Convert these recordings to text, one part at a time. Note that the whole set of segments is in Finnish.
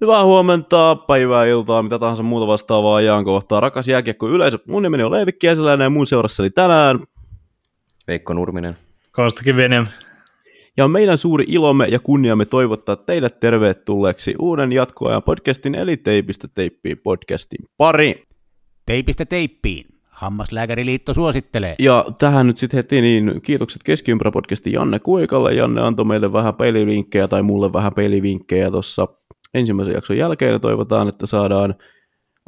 Hyvää huomenta, päivää, iltaa, mitä tahansa muuta vastaavaa ajankohtaa. Rakas jääkiekko yleisö, mun nimeni on Leevi Kieseläinen ja mun seurassani tänään. Veikko Nurminen. Konstakin Venem. Ja on meidän suuri ilomme ja kunniamme toivottaa teille tervetulleeksi uuden jatkoajan podcastin eli Teipistä teippiin podcastin pari. Teipistä teippiin. Hammaslääkäriliitto suosittelee. Ja tähän nyt sitten heti niin kiitokset Keskiympärä-podcastin Janne Kuikalle. Janne antoi meille vähän pelivinkkejä tai mulle vähän pelivinkkejä tuossa ensimmäisen jakson jälkeen ja toivotaan, että saadaan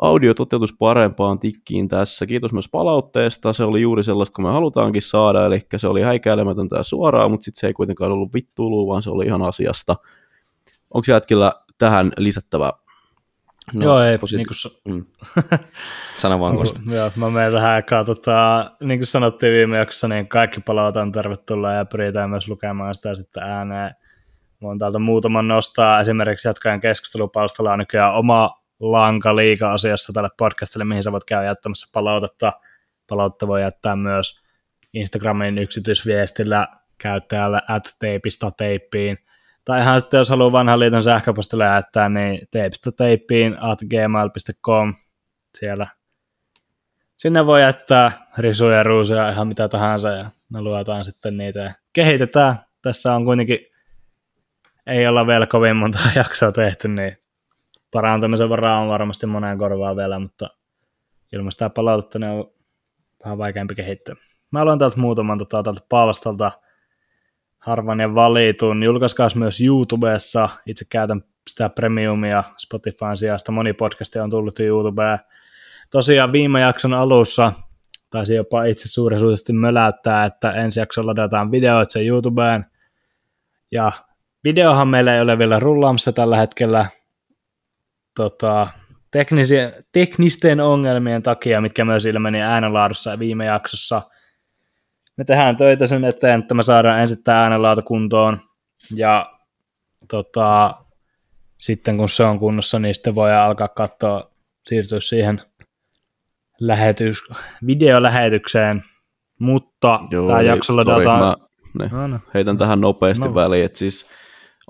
audiototeutus parempaan tikkiin tässä. Kiitos myös palautteesta, se oli juuri sellaista, kun me halutaankin saada, eli se oli häikäilemätöntä ja suoraa, mutta sitten se ei kuitenkaan ollut vittuilua, vaan se oli ihan asiasta. Onko jätkillä tähän lisättävää? No, Joo, ei, positi- niin kuin... mm. Sano vaan Joo, mä menen tähän aikaan, tota, niin kuin sanottiin viime jaksossa, niin kaikki palauta on tervetuloa ja pyritään myös lukemaan sitä sitten ääneen. Voin täältä muutaman nostaa. Esimerkiksi jatkajan keskustelupalstalla on nykyään oma lanka liika-asiassa tälle podcastille, mihin sä voit käydä jättämässä palautetta. Palautetta voi jättää myös Instagramin yksityisviestillä käyttäjälle at teipistä teippiin. Tai ihan sitten, jos haluaa vanhan liiton sähköpostilla jättää, niin teipistä teippiin at gmail.com. Siellä sinne voi jättää risuja, ruusuja, ihan mitä tahansa, ja me luetaan sitten niitä ja kehitetään. Tässä on kuitenkin, ei olla vielä kovin monta jaksoa tehty, niin parantamisen varaa on varmasti moneen korvaan vielä, mutta ilman sitä palautetta ne on vähän vaikeampi kehittyä. Mä luen täältä muutaman tota, täältä palstalta harvan ja valitun. Julkaiskaa myös YouTubessa. Itse käytän sitä premiumia Spotifyn sijasta. Moni podcasti on tullut YouTubeen. Tosiaan viime jakson alussa taisi jopa itse suurisuisesti möläyttää, että ensi jakson ladataan videoit sen YouTubeen. Ja videohan meillä ei ole vielä rullaamassa tällä hetkellä, tota, teknisi, teknisten ongelmien takia, mitkä myös ilmeni äänenlaadussa viime jaksossa. Me tehdään töitä sen eteen, että me saadaan ensin tämä äänenlaatu kuntoon, ja tota, sitten kun se on kunnossa, niin sitten voi alkaa katsoa, siirtyä siihen lähetys, videolähetykseen, mutta Joo, tämä niin, jakso ladataan... Mä, ne, No, no. heitän tähän nopeasti No. väliin, että siis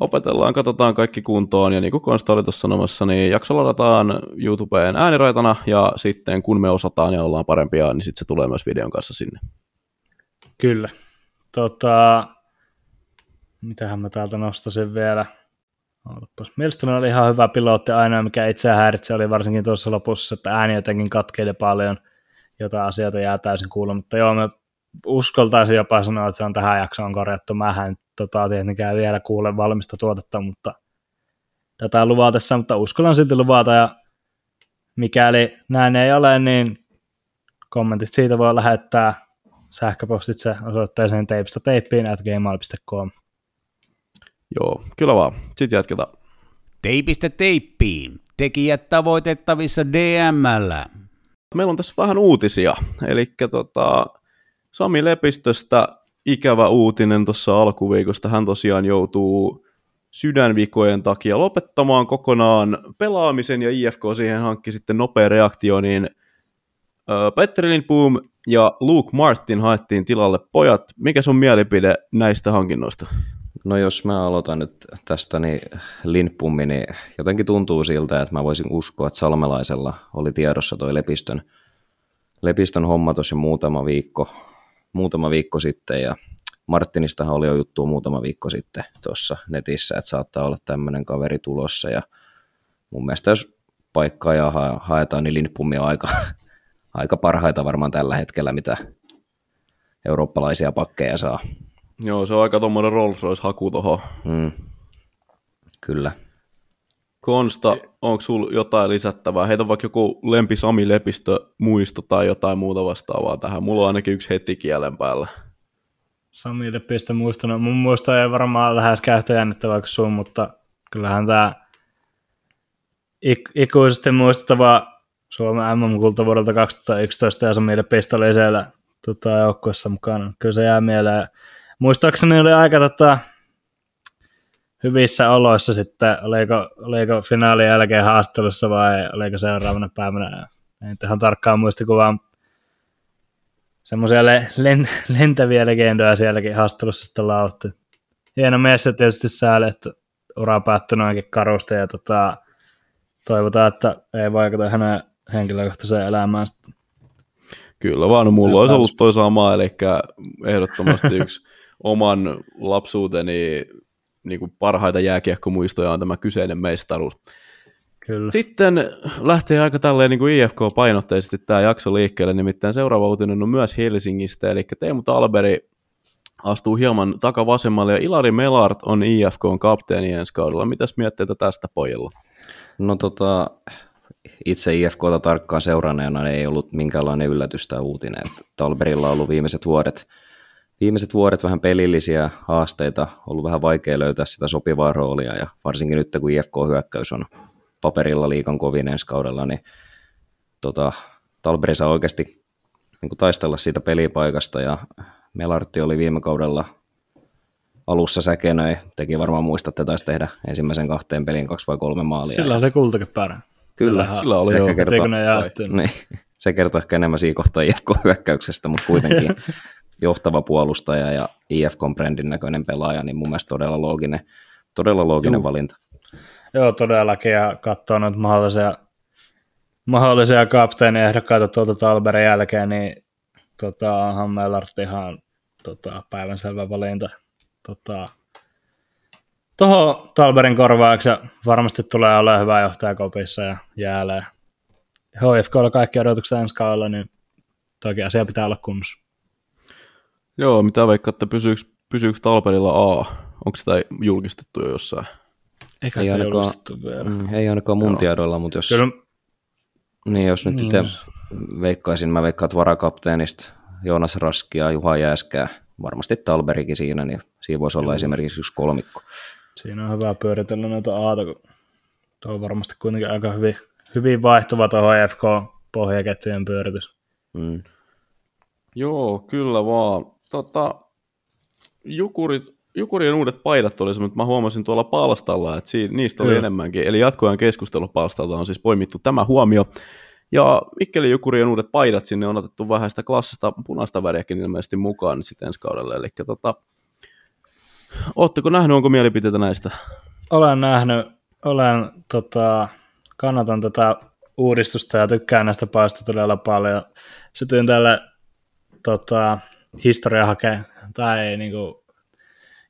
opetellaan, katsotaan kaikki kuntoon, ja niin kuin Konsta oli tuossa sanomassa, niin jakso ladataan YouTubeen ääniraitana, ja sitten kun me osataan ja ollaan parempia, niin sitten se tulee myös videon kanssa sinne. Kyllä. Tota, mitähän mä täältä nostasin vielä? Ootapas. Mielestäni oli ihan hyvä pilotti. Ainoa, mikä itseä häiritsi, oli varsinkin tuossa lopussa, että ääni jotenkin katkeili paljon. Jotain asioita jää täysin kuulematta. Joo, me uskaltaisin jopa sanoa, että se on tähän jaksoon korjattu. Mähän tota, tietenkään vielä kuule valmista tuotetta, mutta tätä luvatessa, mutta uskallan silti luvata. Ja mikäli näin ei ole, niin kommentit siitä voi lähettää sähköpostitse osoitteeseen teipistä teippiin at gmail.com. Joo, kyllä vaan. Sitten jatketaan. Teipistä teippiin. Tekijät tavoitettavissa DMllä. Meillä on tässä vähän uutisia. Eli tota, Sami Lepistöstä ikävä uutinen tuossa alkuviikosta. Hän tosiaan joutuu sydänvikojen takia lopettamaan kokonaan pelaamisen ja IFK siihen hankki sitten nopea reaktio, niin Petteri Lindboom ja Luke Martin haettiin tilalle pojat. Mikä sun mielipide näistä hankinnoista? No jos mä aloitan nyt tästä, niin Lindpummi, niin jotenkin tuntuu siltä, että mä voisin uskoa, että Salmelaisella oli tiedossa toi Lepistön, Lepistön homma tosi muutama viikko, muutama viikko sitten, ja Martinistahan oli jo juttu muutama viikko sitten tuossa netissä, että saattaa olla tämmöinen kaveri tulossa, ja mun mielestä jos paikkaa ja ha- haetaan, niin Lindpummi on aika, aika parhaita varmaan tällä hetkellä, mitä eurooppalaisia pakkeja saa. Joo, se on aika tuommoinen Rolls Royce-haku tuohon. Mm. Kyllä. Konsta, onko sulla jotain lisättävää? Heitä vaikka joku lempi Sami Lepistö muisto tai jotain muuta vastaavaa tähän. Mulla on ainakin yksi heti kielen päällä. Sami Leppistä muistanut. Mun muista ei varmaan lähes käyttä jännittävää kuin sun, mutta kyllähän tämä ik- ikuisesti muistettava Suomen MM-kulta vuodelta 2011 ja Sami Leppistä oli siellä tota, joukkueessa mukana. Kyllä se jää mieleen. Muistaakseni oli aika tota, hyvissä oloissa sitten, oliko, oliko finaalin jälkeen haastattelussa vai oliko seuraavana päivänä. En ihan tarkkaan muistikuvaa. Semmoisia le- len- lentäviä legendoja sielläkin haastattelussa sitten lauttu. Hieno mies ja tietysti sääli, että ura päättyi noinkin karusta ja tota, toivotaan, että ei vaikuta hänen henkilökohtaiseen elämään. Sitten. Kyllä vaan, no mulla olisi ollut toi sama, eli ehdottomasti yksi oman lapsuuteni niin kuin parhaita jääkiekkomuistoja on tämä kyseinen mestaruus. Kyllä. Sitten lähtee aika tälleen niin kuin IFK-painotteisesti tämä jakso liikkeelle, nimittäin seuraava uutinen on myös Helsingistä, eli Teemu Talberi astuu hieman takavasemmalle, ja Ilari Melart on IFKn kapteeni ensi kaudella. Mitäs mietteitä tästä pojilla? No tota, itse IFKta tarkkaan seuranneena ei ollut minkäänlainen yllätys tämä uutinen. Että Talberilla on ollut viimeiset vuodet, viimeiset vuodet vähän pelillisiä haasteita, ollut vähän vaikea löytää sitä sopivaa roolia, ja varsinkin nyt kun IFK-hyökkäys on paperilla liikan kovin ensi kaudella, niin tota, Talberi saa oikeasti niin kuin taistella siitä pelipaikasta, ja Melartti oli viime kaudella alussa säkenöi, teki varmaan muistatte, taisi tehdä ensimmäisen kahteen pelin kaksi vai kolme maalia. Sillä oli kultakin pärä. Kyllä, Vähän sillä oli joo. ehkä jaettu? niin, se kertoo ehkä enemmän siinä kohtaa IFK-hyökkäyksestä, mutta kuitenkin johtava puolustaja ja IFK-brändin näköinen pelaaja, niin mun mielestä todella looginen, todella looginen valinta. Joo, todellakin, ja katsoo nyt mahdollisia, mahdollisia kapteeniehdokkaita tuolta Talberin jälkeen, niin tota, onhan Mellart ihan tota, päivänselvä valinta. Tota, Tuohon Talberin korvauksen varmasti tulee olemaan hyvä johtaja kopissa ja jäälee. HFKlla kaikki odotukset ensi kaudella, niin toki asia pitää olla kunnossa. Joo, mitä veikkaatte, pysyykö, pysyykö Talperilla A? Onko sitä julkistettu jo jossain? Eikä Ei sitä ainakaan- julkistettu vielä. Mm, ei ainakaan mun Joo. tiedoilla, mutta jos, Kyllä, niin, jos nyt Niin. itse veikkaisin, mä veikkaan, että varakapteenista Joonas Raski ja Juha Jääskää, varmasti Talberikin siinä, niin siinä voisi olla esimerkiksi yksi kolmikko. siinä on hyvä pyöritellä noita aata, kun tuo on varmasti kuitenkin aika hyvin, hyvin vaihtuva tuohon FK-pohjaketjujen pyöritys. Mm. Joo, kyllä vaan. Tota, Jukurit, Jukurien uudet paidat oli semmoinen, että mä huomasin tuolla palstalla, että siitä, niistä oli Kyllä. enemmänkin. Eli jatkoajan keskustelupalstalta on siis poimittu tämä huomio. Ja Mikkeli Jukurien uudet paidat, sinne on otettu vähän sitä klassista punaista väriäkin ilmeisesti mukaan nyt sitten ensi kaudelle. Eli tota, ootteko nähnyt, onko mielipiteitä näistä? Olen nähnyt, olen, tota, kannatan tätä uudistusta ja tykkään näistä paista todella paljon. Sytyin tälle tota, historiahake, tai niinku,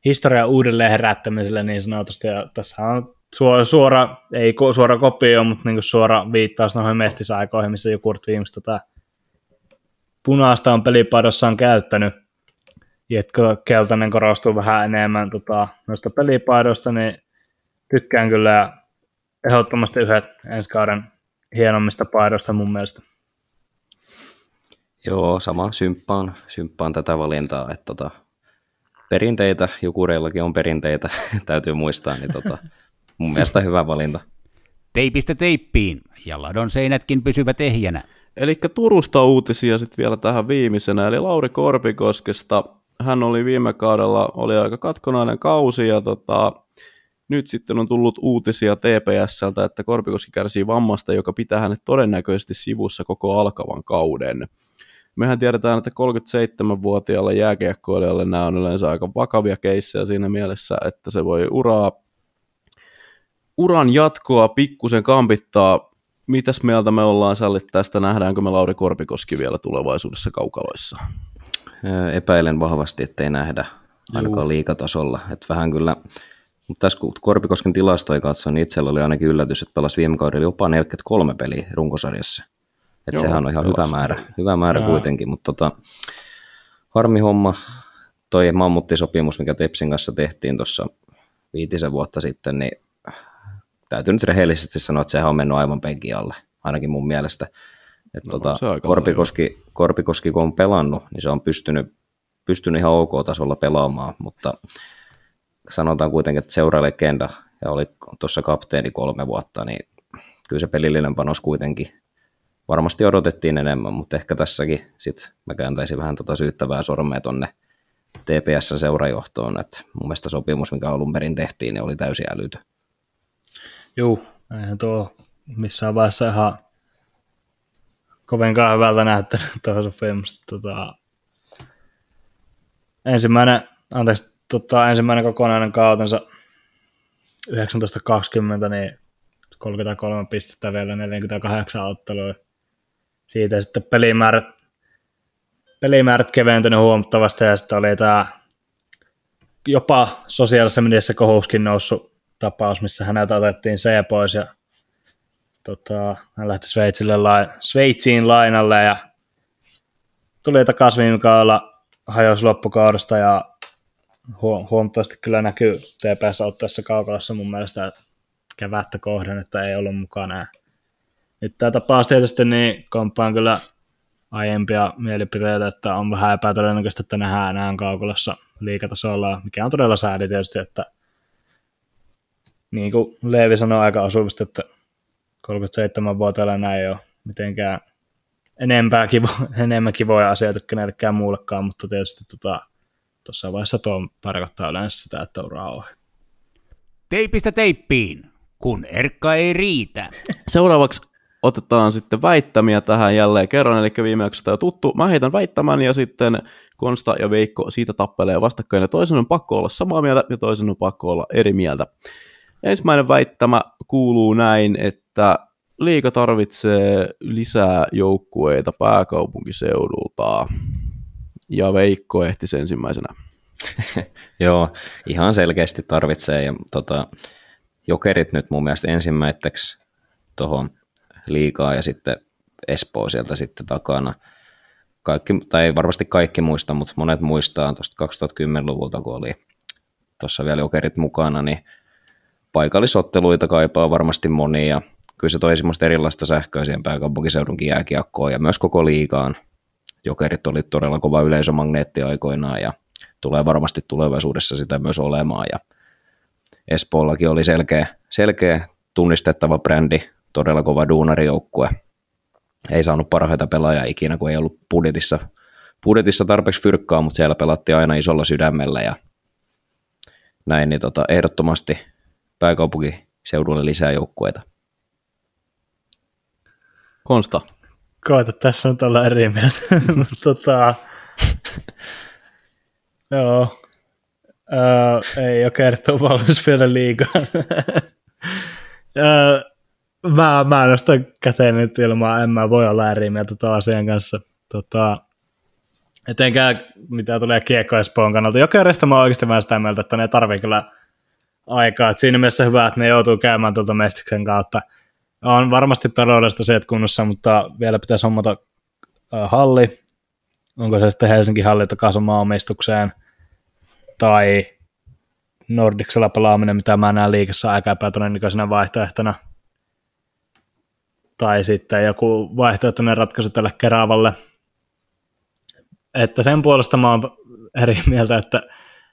historia uudelleen herättämiselle niin sanotusti, ja tässä on suora, suora ei suora kopio, mutta niinku suora viittaus noihin mestisaikoihin, missä Jukurt viimeksi tota, punaista on pelipaidossaan käyttänyt, ja keltainen korostuu vähän enemmän tota, noista pelipaidoista, niin tykkään kyllä ehdottomasti yhdet ensi kauden hienommista paidoista mun mielestä. Joo, sama symppaan, symppaan tätä valintaa, että tota, perinteitä, Jukureillakin on perinteitä, täytyy muistaa, niin tota, mun mielestä hyvä valinta. Teipistä teippiin, ja ladon seinätkin pysyvät ehjänä. Eli Turusta uutisia sitten vielä tähän viimeisenä, eli Lauri Korpikoskesta. Hän oli viime kaudella, oli aika katkonainen kausi, ja tota, nyt sitten on tullut uutisia TPSltä, että Korpikoski kärsii vammasta, joka pitää hänet todennäköisesti sivussa koko alkavan kauden. Mehän tiedetään, että 37-vuotiaalle jääkiekkoilijalle nämä on yleensä aika vakavia keissejä siinä mielessä, että se voi uraa, uran jatkoa pikkusen kampittaa. Mitäs mieltä me ollaan sallit tästä? Nähdäänkö me Lauri Korpikoski vielä tulevaisuudessa kaukaloissa? Ö, Epäilen vahvasti, ettei nähdä ainakaan liikatasolla. Että vähän kyllä, mutta tässä kun Korpikosken tilastoja katsoin, niin itsellä oli ainakin yllätys, että pelasi viime kaudella jopa 43 peliä runkosarjassa. Että Joo, sehän on ihan hyvä pelasi. määrä, hyvä määrä Joo. kuitenkin, mutta tota, harmi homma, toi mammuttisopimus, mikä Tepsin kanssa tehtiin tuossa viitisen vuotta sitten, niin täytyy nyt rehellisesti sanoa, että sehän on mennyt aivan penkin alle, ainakin mun mielestä. Että No, tota, Korpikoski, Korpikoski, kun on pelannut, niin se on pystynyt, pystynyt ihan ok-tasolla pelaamaan, mutta sanotaan kuitenkin, että seuralegenda ja oli tuossa kapteeni kolme vuotta, niin kyllä se pelillinen panos kuitenkin varmasti odotettiin enemmän, mutta ehkä tässäkin sit mä kääntäisin vähän tota syyttävää sormea tonne TPS-seurajohtoon, että mun mielestä sopimus, mikä alun perin tehtiin, niin oli täysin älytö. Juu, eihän tuo missään vaiheessa ihan kovinkaan hyvältä näyttänyt tuo sopimus. Tota, ensimmäinen, anteeksi, tota, ensimmäinen kokonainen kautensa 1920, niin 33 pistettä vielä 48 ottelua. Siitä sitten pelimäärät, pelimäärät keventynyt huomattavasti ja sitten oli tämä jopa sosiaalisessa mediassa kohuuskin noussut tapaus, missä häneltä otettiin C pois ja tota, hän lähti Sveitsille lai, Sveitsiin lainalle ja tuli takaisin viime kaudella, hajosi loppukaudesta ja huomattavasti kyllä näkyy TPS-otteessa kaukalassa mun mielestä kevättä kohden, että ei ollut mukana. Nyt tämä tapaus tietysti niin komppaan kyllä aiempia mielipiteitä, että on vähän epätodennäköistä, että nähdään enää kaukalassa liikatasolla, mikä on todella sääli tietysti, että niin kuin Leevi sanoi aika osuvasti, että 37-vuotiailla näin ei ole mitenkään enempää kivo, enemmän kivoja asioita kenellekään muullekaan, mutta tietysti tota, tuossa vaiheessa tuo tarkoittaa yleensä sitä, että on ohi. Teipistä teippiin, kun erkka ei riitä. Seuraavaksi otetaan sitten väittämiä tähän jälleen kerran, eli viime jaksosta jo tuttu. Mä heitän väittämän ja sitten Konsta ja Veikko siitä tappelee vastakkain ja toisen on pakko olla samaa mieltä ja toisen on pakko olla eri mieltä. Ensimmäinen väittämä kuuluu näin, että liika tarvitsee lisää joukkueita pääkaupunkiseudulta. Ja Veikko ehti ensimmäisenä. Joo, ihan selkeästi tarvitsee. Ja, tota, jokerit nyt mun mielestä ensimmäiseksi tuohon liikaa ja sitten Espoo sieltä sitten takana. Kaikki, tai ei varmasti kaikki muista, mutta monet muistaa tuosta 2010-luvulta, kun oli tuossa vielä jokerit mukana, niin paikallisotteluita kaipaa varmasti monia. Kyllä se toi semmoista erilaista sähköä siihen pääkaupunkiseudunkin jääkiekkoon ja myös koko liigaan. Jokerit oli todella kova yleisömagneetti aikoinaan ja tulee varmasti tulevaisuudessa sitä myös olemaan. Ja Espoollakin oli selkeä, selkeä tunnistettava brändi, todella kova duunarijoukkue. Ei saanut parhaita pelaajia ikinä, kun ei ollut budjetissa, budjetissa tarpeeksi fyrkkaa, mutta siellä pelattiin aina isolla sydämellä ja näin, niin tota, ehdottomasti pääkaupunkiseudulle lisää joukkueita. Konsta. Koeta, tässä on olla eri mieltä. tota, joo. Öö, ei ole kertoa valmis vielä liikaa. öö, mä, mä nostan käteen nyt ilman, en mä voi olla eri mieltä tuon asian kanssa. Tota, etenkään mitä tulee kiekko Espoon kannalta. Jokereista mä oikeasti vähän sitä mieltä, että ne tarvii kyllä aikaa. Et siinä mielessä hyvä, että ne joutuu käymään tuolta mestiksen kautta. On varmasti taloudesta se kunnossa, mutta vielä pitäisi hommata äh, halli. Onko se sitten Helsingin halli takaisin omistukseen tai Nordicsella pelaaminen, mitä mä näen liikessä aika epätodennäköisenä vaihtoehtona. Tai sitten joku vaihtoehtoinen ratkaisu tälle Keravalle. Että sen puolesta mä oon eri mieltä, että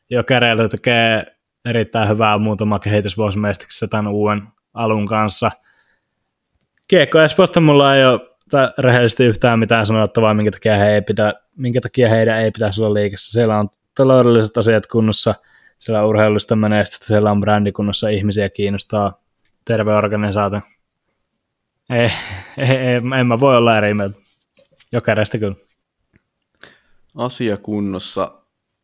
Jokereilta tekee erittäin hyvää muutama kehitysvuosi mestiksessä tämän uuden alun kanssa. Kiekko Espoosta mulla ei ole rehellisesti yhtään mitään sanottavaa, minkä takia, he ei pidä, minkä takia heidän ei pitäisi olla liikessä. Siellä on taloudelliset asiat kunnossa, siellä on urheilullista menestystä, siellä on brändi kunnossa, ihmisiä kiinnostaa, terve organisaatio. Ei, ei, ei, en mä voi olla eri mieltä. Jokereista kyllä. Asia kunnossa.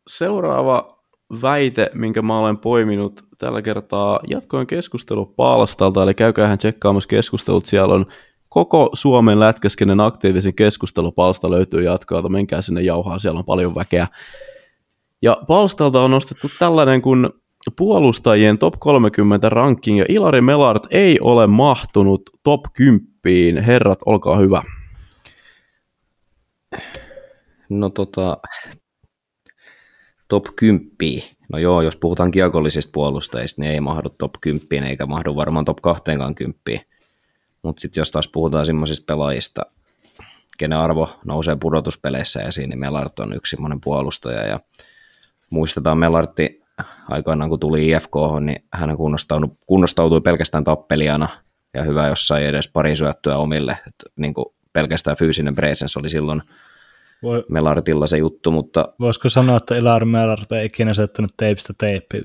Seuraava väite, minkä mä olen poiminut tällä kertaa jatkoin keskustelu Paalastalta, eli käykäähän tsekkaamassa keskustelut, siellä on koko Suomen lätkäskenen aktiivisen keskustelupalsta löytyy jatkoa, menkää sinne jauhaa, siellä on paljon väkeä. Ja palstalta on nostettu tällainen kuin puolustajien top 30 ranking, ja Ilari Melart ei ole mahtunut top 10. Herrat, olkaa hyvä. No tota, top 10. No joo, jos puhutaan kiekollisista puolustajista, niin ei mahdu top 10 eikä mahdu varmaan top 20 Mutta sitten jos taas puhutaan semmoisista pelaajista, kenen arvo nousee pudotuspeleissä esiin, niin Melart on yksi semmoinen puolustaja. Ja muistetaan Melartti aikoinaan, kun tuli IFK, niin hän kunnostautui, kunnostautui pelkästään tappelijana ja hyvä, jos sai edes pari syöttöä omille. Et niin kuin pelkästään fyysinen presence oli silloin – voi, Melartilla se juttu, mutta... Voisiko sanoa, että Ilar Melart ei ikinä syöttänyt teipistä teippiä?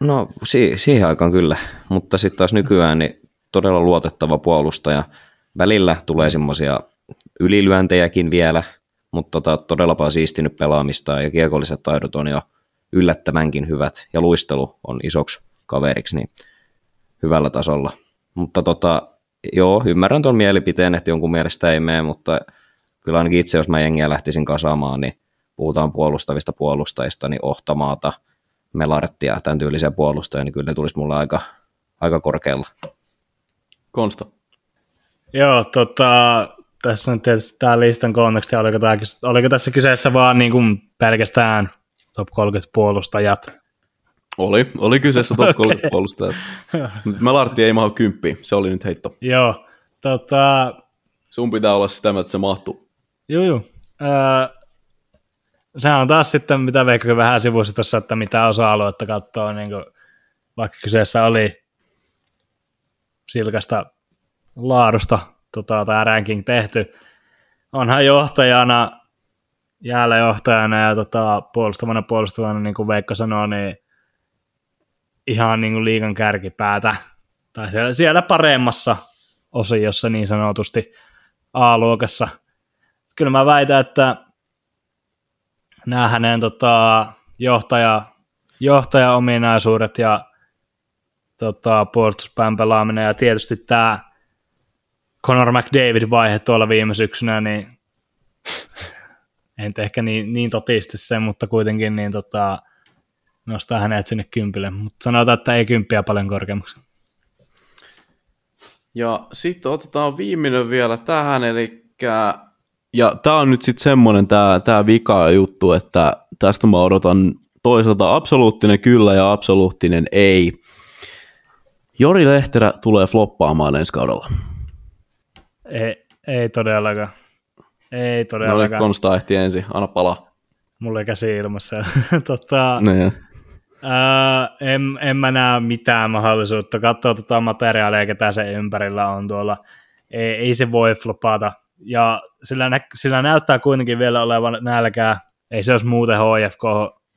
No si- siihen aikaan kyllä, mutta sitten taas nykyään niin todella luotettava puolustaja. Välillä tulee semmoisia ylilyöntejäkin vielä, mutta tota, todella paljon siistinyt pelaamista ja kiekolliset taidot on jo yllättävänkin hyvät ja luistelu on isoksi kaveriksi niin hyvällä tasolla. Mutta tota, joo, ymmärrän tuon mielipiteen, että jonkun mielestä ei mene, mutta kyllä ainakin itse, jos mä jengiä lähtisin kasaamaan, niin puhutaan puolustavista puolustajista, niin Ohtamaata, Melarttia, tämän tyylisiä puolustajia, niin kyllä ne tulisi mulle aika, aika korkealla. Konsta. Joo, tota, tässä on tietysti tämä listan konteksti, oliko, tämä, oliko tässä kyseessä vaan niin kuin pelkästään top 30 puolustajat? Oli, oli kyseessä top 30 okay. puolustajat. Melartti ei mahu kymppiin, se oli nyt heitto. Joo, tota... Sun pitää olla sitä, että se mahtuu. Joo, joo. Öö, sehän on taas sitten, mitä Veikko vähän sivuisi tuossa, että mitä osa-aluetta katsoo, niin kuin, vaikka kyseessä oli silkasta laadusta tota, tämä ranking tehty. Onhan johtajana, jäällä johtajana ja tota, puolustavana puolustavana, niin kuin Veikko sanoi, niin ihan niin kuin liikan kärkipäätä. Tai siellä, siellä paremmassa osiossa niin sanotusti A-luokassa. Kyllä mä väitän, että nämä hänen tota, johtaja, johtaja-ominaisuudet ja tota, puolustuspään pelaaminen ja tietysti tämä Conor McDavid-vaihe tuolla viime syksynä, niin en ehkä niin, niin totisti sen, mutta kuitenkin niin tota, nostaa hänet sinne kympille, mutta sanotaan, että ei kymppiä paljon korkeammaksi. Ja sitten otetaan viimeinen vielä tähän, eli ja tämä on nyt sitten semmoinen tämä tää vika juttu, että tästä mä odotan toisaalta absoluuttinen kyllä ja absoluuttinen ei. Jori Lehterä tulee floppaamaan ensi kaudella. Ei, ei todellakaan. Ei todellakaan. No Konsta ehti ensin, anna palaa. Mulla ei käsi ilmassa. tota, niin. ää, en, en mä näe mitään mahdollisuutta. Katsoa tota materiaalia, ketä se ympärillä on tuolla. Ei, ei se voi flopata ja sillä, nä- sillä näyttää kuitenkin vielä olevan nälkää. Ei se olisi muuten HFK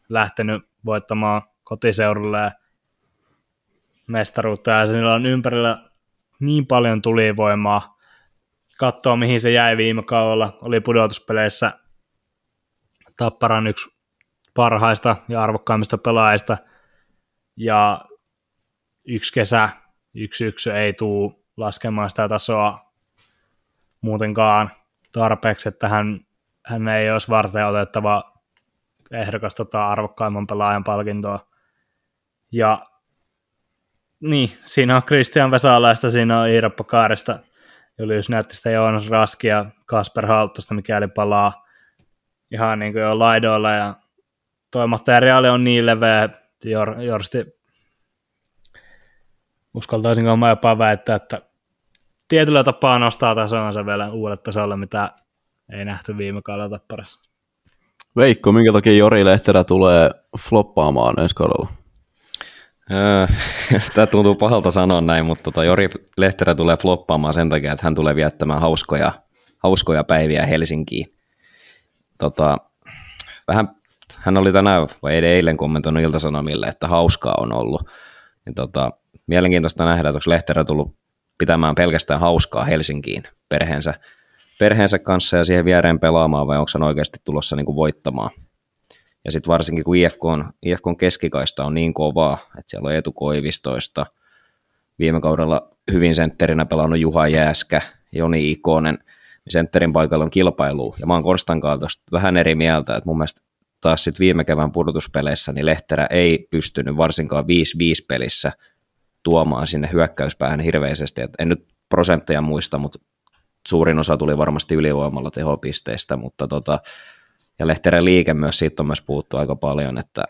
lähtenyt voittamaan kotiseudulle mestaruutta, ja sillä on ympärillä niin paljon tulivoimaa. Katsoa, mihin se jäi viime kaudella. Oli pudotuspeleissä Tapparan yksi parhaista ja arvokkaimmista pelaajista. Ja yksi kesä, yksi yksi ei tule laskemaan sitä tasoa muutenkaan tarpeeksi, että hän, hän ei olisi varten otettava ehdokas tota arvokkaimman pelaajan palkintoa. Ja niin, siinä on Christian Vesalaista, siinä on Iiro Kaarista, Julius Nättistä, Joonas Raski ja Kasper Halttusta, mikäli palaa ihan niin kuin jo laidoilla. Ja toi materiaali on niin leveä, Jor, Jorsti uskaltaisinko mä jopa väittää, että tietyllä tapaa nostaa tasonsa vielä uudelle tasolle, mitä ei nähty viime kaudella tapparassa. Veikko, minkä takia Jori Lehterä tulee floppaamaan ensi kaudella? Öö, Tämä tuntuu pahalta sanoa näin, mutta tota Jori Lehterä tulee floppaamaan sen takia, että hän tulee viettämään hauskoja, hauskoja päiviä Helsinkiin. Tota, vähän, hän oli tänään vai eilen kommentoinut Iltasanomille, että hauskaa on ollut. Ja tota, mielenkiintoista nähdä, että onko Lehterä tullut pitämään pelkästään hauskaa Helsinkiin perheensä, perheensä kanssa ja siihen viereen pelaamaan, vai onko hän oikeasti tulossa niin kuin voittamaan. Ja sitten varsinkin kun IFK on, IFK on keskikaista on niin kovaa, että siellä on etukoivistoista, viime kaudella hyvin sentterinä pelannut Juha Jääskä, Joni Ikonen, niin sentterin paikalla on kilpailu. Ja mä oon Konstan kanssa vähän eri mieltä, että mun mielestä taas sitten viime kevään pudotuspeleissä, niin Lehterä ei pystynyt varsinkaan 5-5 pelissä – tuomaan sinne hyökkäyspäähän hirveästi. Et en nyt prosentteja muista, mutta suurin osa tuli varmasti ylivoimalla tehopisteistä, mutta tota, ja Lehteren liike myös siitä on myös puhuttu aika paljon, että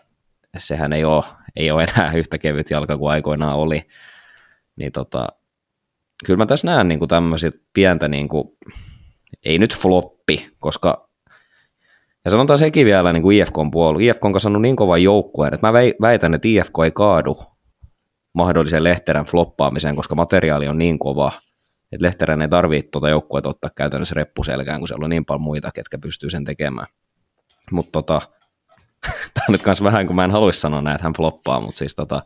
sehän ei ole, ei ole enää yhtä kevyt jalka kuin aikoinaan oli. Niin tota, kyllä mä tässä näen niin tämmöisiä pientä, niin kuin, ei nyt floppi, koska ja sanotaan sekin vielä niin kuin IFK on puolella. IFK on kasannut niin kova joukkueen, että mä väitän, että IFK ei kaadu mahdollisen Lehterän floppaamiseen, koska materiaali on niin kova, että Lehterän ei tarvitse tuota joukkuetta ottaa käytännössä reppuselkään, kun siellä on niin paljon muita, ketkä pystyy sen tekemään. Mutta tota, tämä on nyt myös vähän, kun mä en haluaisi sanoa näin, että hän floppaa, mutta siis tota,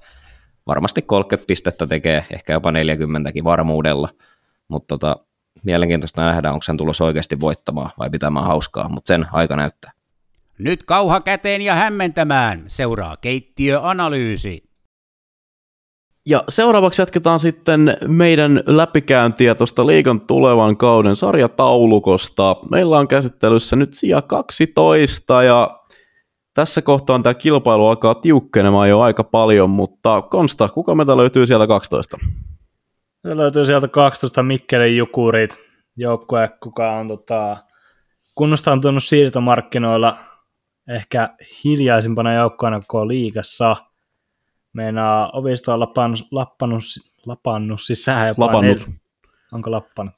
varmasti 30 pistettä tekee, ehkä jopa 40 varmuudella, mutta tota, mielenkiintoista nähdä, onko hän tulossa oikeasti voittamaan vai pitämään hauskaa, mutta sen aika näyttää. Nyt kauha käteen ja hämmentämään. Seuraa keittiöanalyysi. Ja seuraavaksi jatketaan sitten meidän läpikäyntiä tuosta liikan tulevan kauden sarjataulukosta. Meillä on käsittelyssä nyt sija 12 ja tässä kohtaa tämä kilpailu alkaa tiukkenemaan jo aika paljon, mutta Konsta, kuka meitä löytyy siellä 12? Se löytyy sieltä 12 Mikkelin Jukurit, joukkue, kuka on tota, kunnostantunut siirtomarkkinoilla ehkä hiljaisimpana joukkoina koko liigassa. Meinaa ovista on lapannut, lappannut, lapannut sisään jopa Lapannut. Nel... Onko lappanut?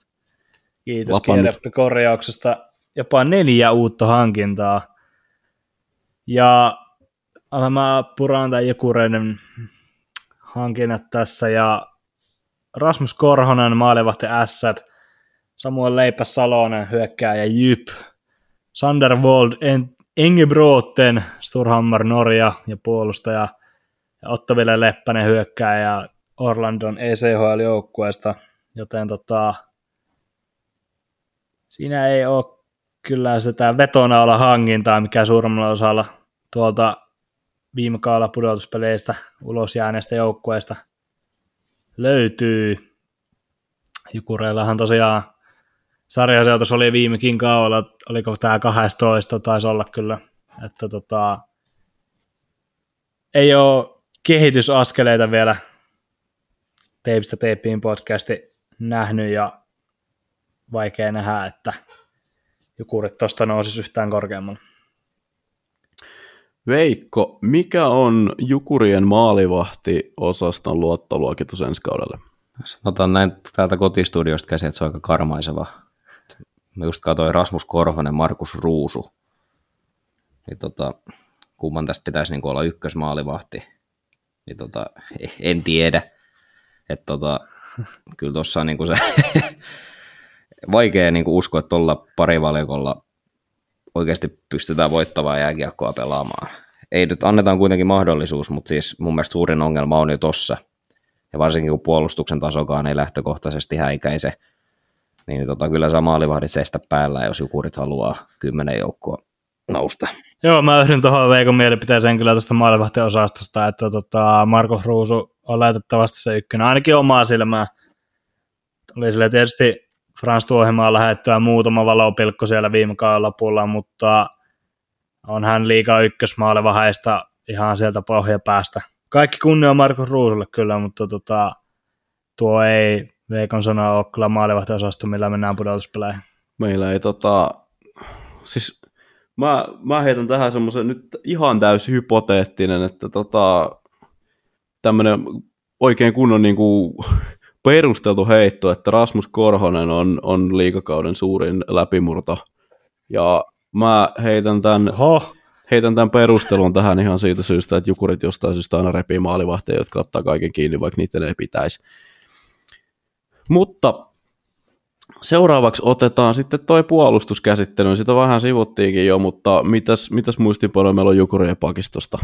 Kiitos Lapannut. Korjauksesta. Jopa neljä uutta hankintaa. Ja alan mä puraan tämän Jukureiden hankinnat tässä ja Rasmus Korhonen, maalivahti Ässät, Samuel Leipäs Salonen, hyökkääjä Jyp, Sander Wold, en, Engebroten, Sturhammer Norja ja puolustaja, ja Otto Ville Leppänen hyökkääjä Orlandon ECHL-joukkueesta, joten tota, siinä ei ole kyllä sitä vetonaula hankintaa, mikä suurimmalla osalla tuolta viime kaudella pudotuspeleistä ulos jääneestä joukkueesta löytyy. Jukureillahan tosiaan sarjasijoitus oli viimekin kaudella, oliko tämä 12, taisi olla kyllä, että tota, ei ole kehitysaskeleita vielä Teipistä Teippiin podcasti nähnyt ja vaikea nähdä, että Jukurit tuosta nousisi yhtään korkeammalle. Veikko, mikä on Jukurien maalivahti-osaston luottoluokitus ensi kaudelle? Sanotaan näin täältä kotistudiosta käsin, että se on aika karmaiseva. Mä just katsoin Rasmus Korhonen, Markus Ruusu. Niin tota, kumman tästä pitäisi niin olla ykkösmaalivahti, niin tota, en tiedä. Että tota, kyllä tuossa on niin se vaikea niin uskoa, että tuolla parivalikolla oikeasti pystytään voittavaa jääkiekkoa pelaamaan. Ei nyt annetaan kuitenkin mahdollisuus, mutta siis mun mielestä suurin ongelma on jo tossa. Ja varsinkin kun puolustuksen tasokaan ei lähtökohtaisesti häikäise, niin tota, kyllä saa maalivahdit seistä päällä, jos Jukurit haluaa kymmenen joukkoa nousta. Joo, mä yhdyn tuohon Veikon mielipiteeseen kyllä tuosta maalivahtiosastosta, että tota, Markus Ruusu on laitettavasti se ykkönen, ainakin omaa silmää. Oli sille tietysti Frans Tuohimaa lähettyä muutama valopilkko siellä viime kauden lopulla, mutta on hän liikaa ykkösmaalivahdeista ihan sieltä pohjapäästä. Kaikki kunnia Markus Ruusulle kyllä, mutta tota, tuo ei Veikon sana ole kyllä maalivahtiosasto, millä mennään pudotuspeleihin. Meillä ei tota, siis mä, mä heitän tähän semmoisen nyt ihan täysin hypoteettinen, että tota, tämmöinen oikein kunnon niin kuin, perusteltu heitto, että Rasmus Korhonen on, on liikakauden suurin läpimurto. Ja mä heitän tämän, Oho, heitän tämän perustelun tähän ihan siitä syystä, että Jukurit jostain syystä aina repii maalivahteja, jotka ottaa kaiken kiinni, vaikka niiden ei pitäisi. Mutta seuraavaksi otetaan sitten toi puolustuskäsittely. Sitä vähän sivuttiinkin jo, mutta mitäs, mitäs muistipanoja meillä on Jukurien pakistosta?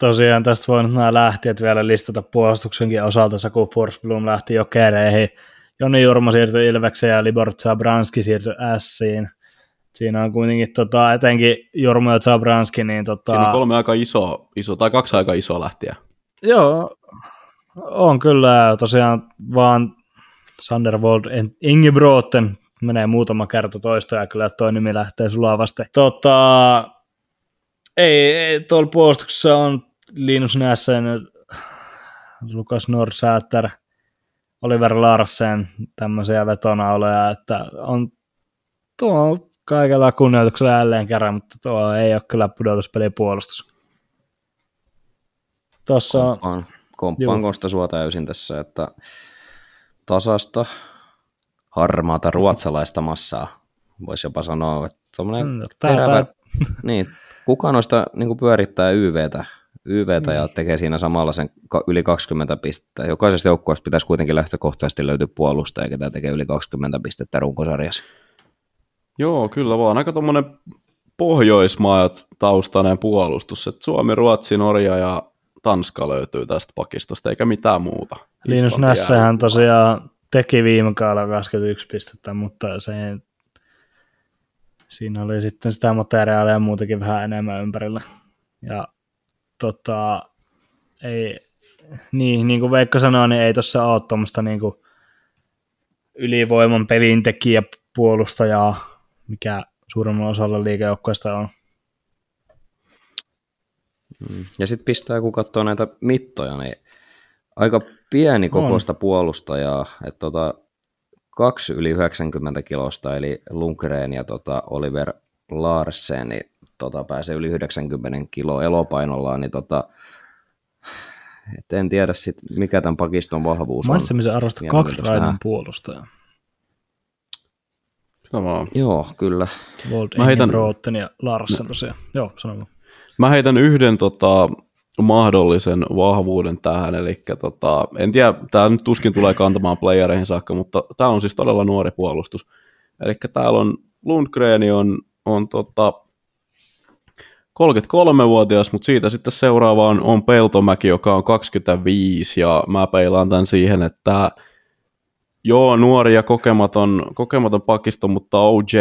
tosiaan tästä voi nyt nämä lähtijät vielä listata puolustuksenkin osalta. Saku Forsblom lähti jokereihin, Joni Jurmo siirtyi Ilvekseen ja Libor Zabranski siirtyi Siin. Siinä on kuitenkin tota, etenkin Jurmo ja Zabranski, niin tota, Siinä on kolme aika iso, iso tai kaksi aika isoa lähtiä. Joo, on kyllä. ja Tosiaan vaan Sandervold Ingebroten menee muutama kerta toista ja kyllä toi nimi lähtee sulavasti. Tota, ei, ei tuolla puolustuksessa on Linus Nässen, Lukas Norsäter, Oliver Larsen, tämmöisiä vetonauloja, että on tuo kaikella kunnioituksella jälleen kerran, mutta tuo ei ole kyllä pudotuspelipuolustus. Tuossa on Komppaan, komppaan Kosta sua täysin tässä, että tasasta, harmaata ruotsalaista massaa. Voisi jopa sanoa, että Mm, tommonen tää- terävä, tää- niin, kuka noista niin pyörittää YVtä, YVtä ja tekee siinä samalla sen yli 20 pistettä. Jokaisesta joukkueesta pitäisi kuitenkin lähtökohtaisesti löytyä puolustaja, ketä tekee yli 20 pistettä runkosarjassa. Joo, kyllä vaan. Aika tuommoinen pohjoismaa taustainen puolustus. että Suomi, Ruotsi, Norja ja Tanska löytyy tästä pakistosta, eikä mitään muuta. Linus Nässähän tosiaan teki viime kaudella 21 pistettä, mutta se, siinä oli sitten sitä materiaalia muutenkin vähän enemmän ympärillä. Ja tota, ei, niin, niin kuin Veikka sanoi, niin ei tuossa ole tuommoista niin kuin ylivoiman pelintekijä puolustajaa, mikä suurimmalla osalla liikejoukkoista on. Ja sitten pistää, kun katsoo näitä mittoja, niin aika pieni kokoista puolustajaa, että tota, kaksi yli 90 kilosta, eli Lundgren ja tota Oliver Larsen, niin tota, pääsee yli 90 kilo elopainollaan, niin tota, et en tiedä sit, mikä tämän pakiston vahvuus on. Mainitsemisen arvosta kaksi raidon puolustajaa. Sama. Joo, kyllä. Vold, Mä heitän... Rotten ja Larsen tosiaan. Joo, sano Mä heitän yhden tota, mahdollisen vahvuuden tähän, eli tota, en tiedä, tämä nyt tuskin tulee kantamaan playereihin saakka, mutta tämä on siis todella nuori puolustus. Eli täällä on Lundgren on, on tota, 33-vuotias, mutta siitä sitten seuraava on, on Peltomäki, joka on 25, ja mä peilaan tämän siihen, että joo, nuori ja kokematon, kokematon pakisto, mutta OJ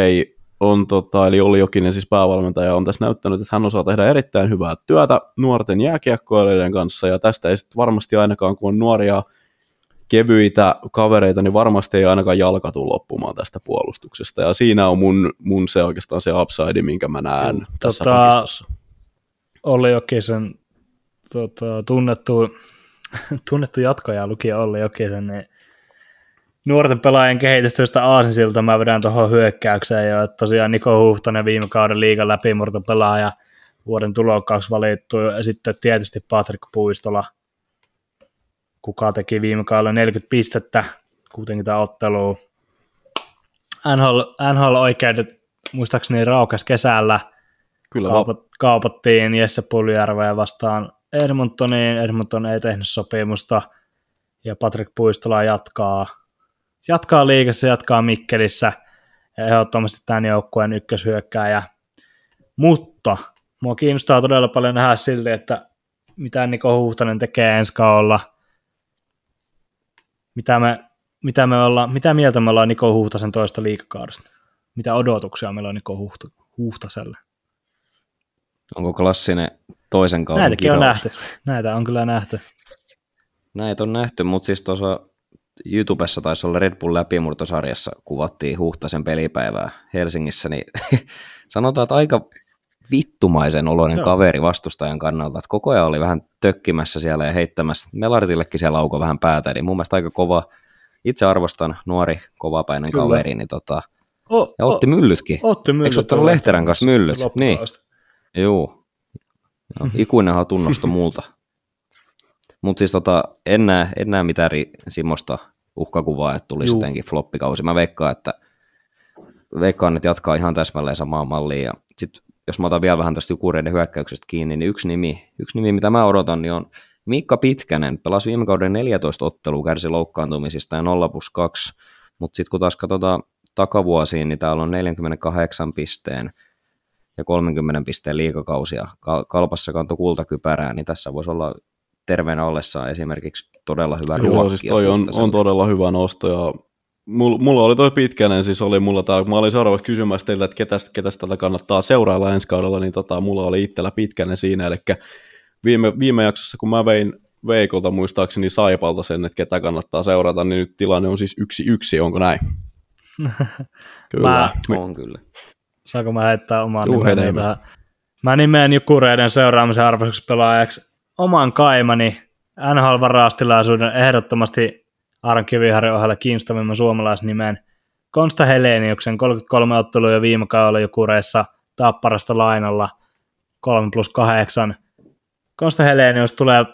on, tota, eli Olli Jokinen siis päävalmentaja, on tässä näyttänyt, että hän osaa tehdä erittäin hyvää työtä nuorten jääkiekkoilijoiden kanssa, ja tästä ei sitten varmasti ainakaan, kun on nuoria kevyitä kavereita, niin varmasti ei ainakaan jalka tule loppumaan tästä puolustuksesta, ja siinä on mun, mun se oikeastaan se upside, minkä mä näen mm, tässä tota, pakistossa. Olli Jokisen tota, tunnettu, tunnettu jatkoja lukija Olli Jokisen, niin nuorten pelaajien kehitystyöstä Aasinsilta. Mä vedän tuohon hyökkäykseen jo, että tosiaan Niko Huhtonen viime kauden liigan läpimurto pelaaja, vuoden tulokkaaksi valittu, ja sitten tietysti Patrick Puistola, kuka teki viime kaudella 40 pistettä, kuitenkin tämä ottelu. NHL, NHL oikeudet muistaakseni raukas kesällä, Kyllä Kaupat, kaupattiin Jesse Puljärveä vastaan Edmontoniin, Edmonton ei tehnyt sopimusta, ja Patrick Puistola jatkaa jatkaa liigassa, jatkaa Mikkelissä, ehdottomasti tämän joukkueen ykköshyökkääjä. Mutta mua kiinnostaa todella paljon nähdä silti, että mitä Niko Huhtanen tekee ensi kaudella. Mitä, me, mitä, me olla, mitä mieltä me ollaan Niko Huhtasen toista liikakaudesta? Mitä odotuksia meillä on Niko Huhta, Huhtaselle? Onko klassinen toisen kauden Näitäkin kirous? on nähty. Näitä on kyllä nähty. Näitä on nähty, mutta siis tuossa YouTubessa taisi olla Red Bull läpimurtosarjassa, kuvattiin Huhtasen pelipäivää Helsingissä, niin sanotaan, että aika vittumaisen oloinen Joo. kaveri vastustajan kannalta, että koko ajan oli vähän tökkimässä siellä ja heittämässä. Melartillekin siellä auko vähän päätä, eli mun mielestä aika kova, itse arvostan nuori, kovapäinen Kyllä. kaveri, niin tota, o, ja otti o, myllytkin. Otti myllyt. Eikö ottanut Lehterän kanssa myllyt? Niin. Joo. No, ikuinenhan tunnosto multa. Mutta siis tota, en, näe, en näe mitään Simosta uhkakuvaa, että tulisi Juu. jotenkin floppikausi. Mä veikkaan, että veikkaan, että jatkaa ihan täsmälleen samaa mallia. Ja sit, jos mä otan vielä vähän tästä Jukureiden hyökkäyksestä kiinni, niin yksi nimi, yksi nimi, mitä mä odotan, niin on Miikka Pitkänen. Pelasi viime kauden 14 ottelua, kärsi loukkaantumisista ja 0 plus 2. Mutta sitten kun taas katsotaan takavuosiin, niin täällä on 48 pisteen ja 30 pisteen liikakausia. Kalpassa kanto kultakypärää, niin tässä voisi olla terveenä ollessaan esimerkiksi todella hyvä Joo, siis toi on, on todella hyvä nosto ja mulla, mulla oli toi pitkänen, siis oli mulla tää, mä olin seuraavaksi kysymässä teiltä, että ketäs, ketäs tätä kannattaa seurailla ensi kaudella, niin tota, mulla oli itsellä pitkänen siinä, eli viime, viime jaksossa, kun mä vein Veikolta muistaakseni Saipalta sen, että ketä kannattaa seurata, niin nyt tilanne on siis yksi yksi, onko näin? kyllä. Mä, on kyllä. Saanko mä heittää omaa nimeni tähän? Mä nimeen Jukureiden seuraamisen arvoiseksi pelaajaksi oman kaimani NHL-varastilaisuuden ehdottomasti Aron Kiviharjan ohella kiinnostavimman suomalaisnimen Konsta Heleniuksen 33 ottelua jo viime kaudella Jukureissa Tapparasta lainalla 3 plus 8. Konsta Helenius tulee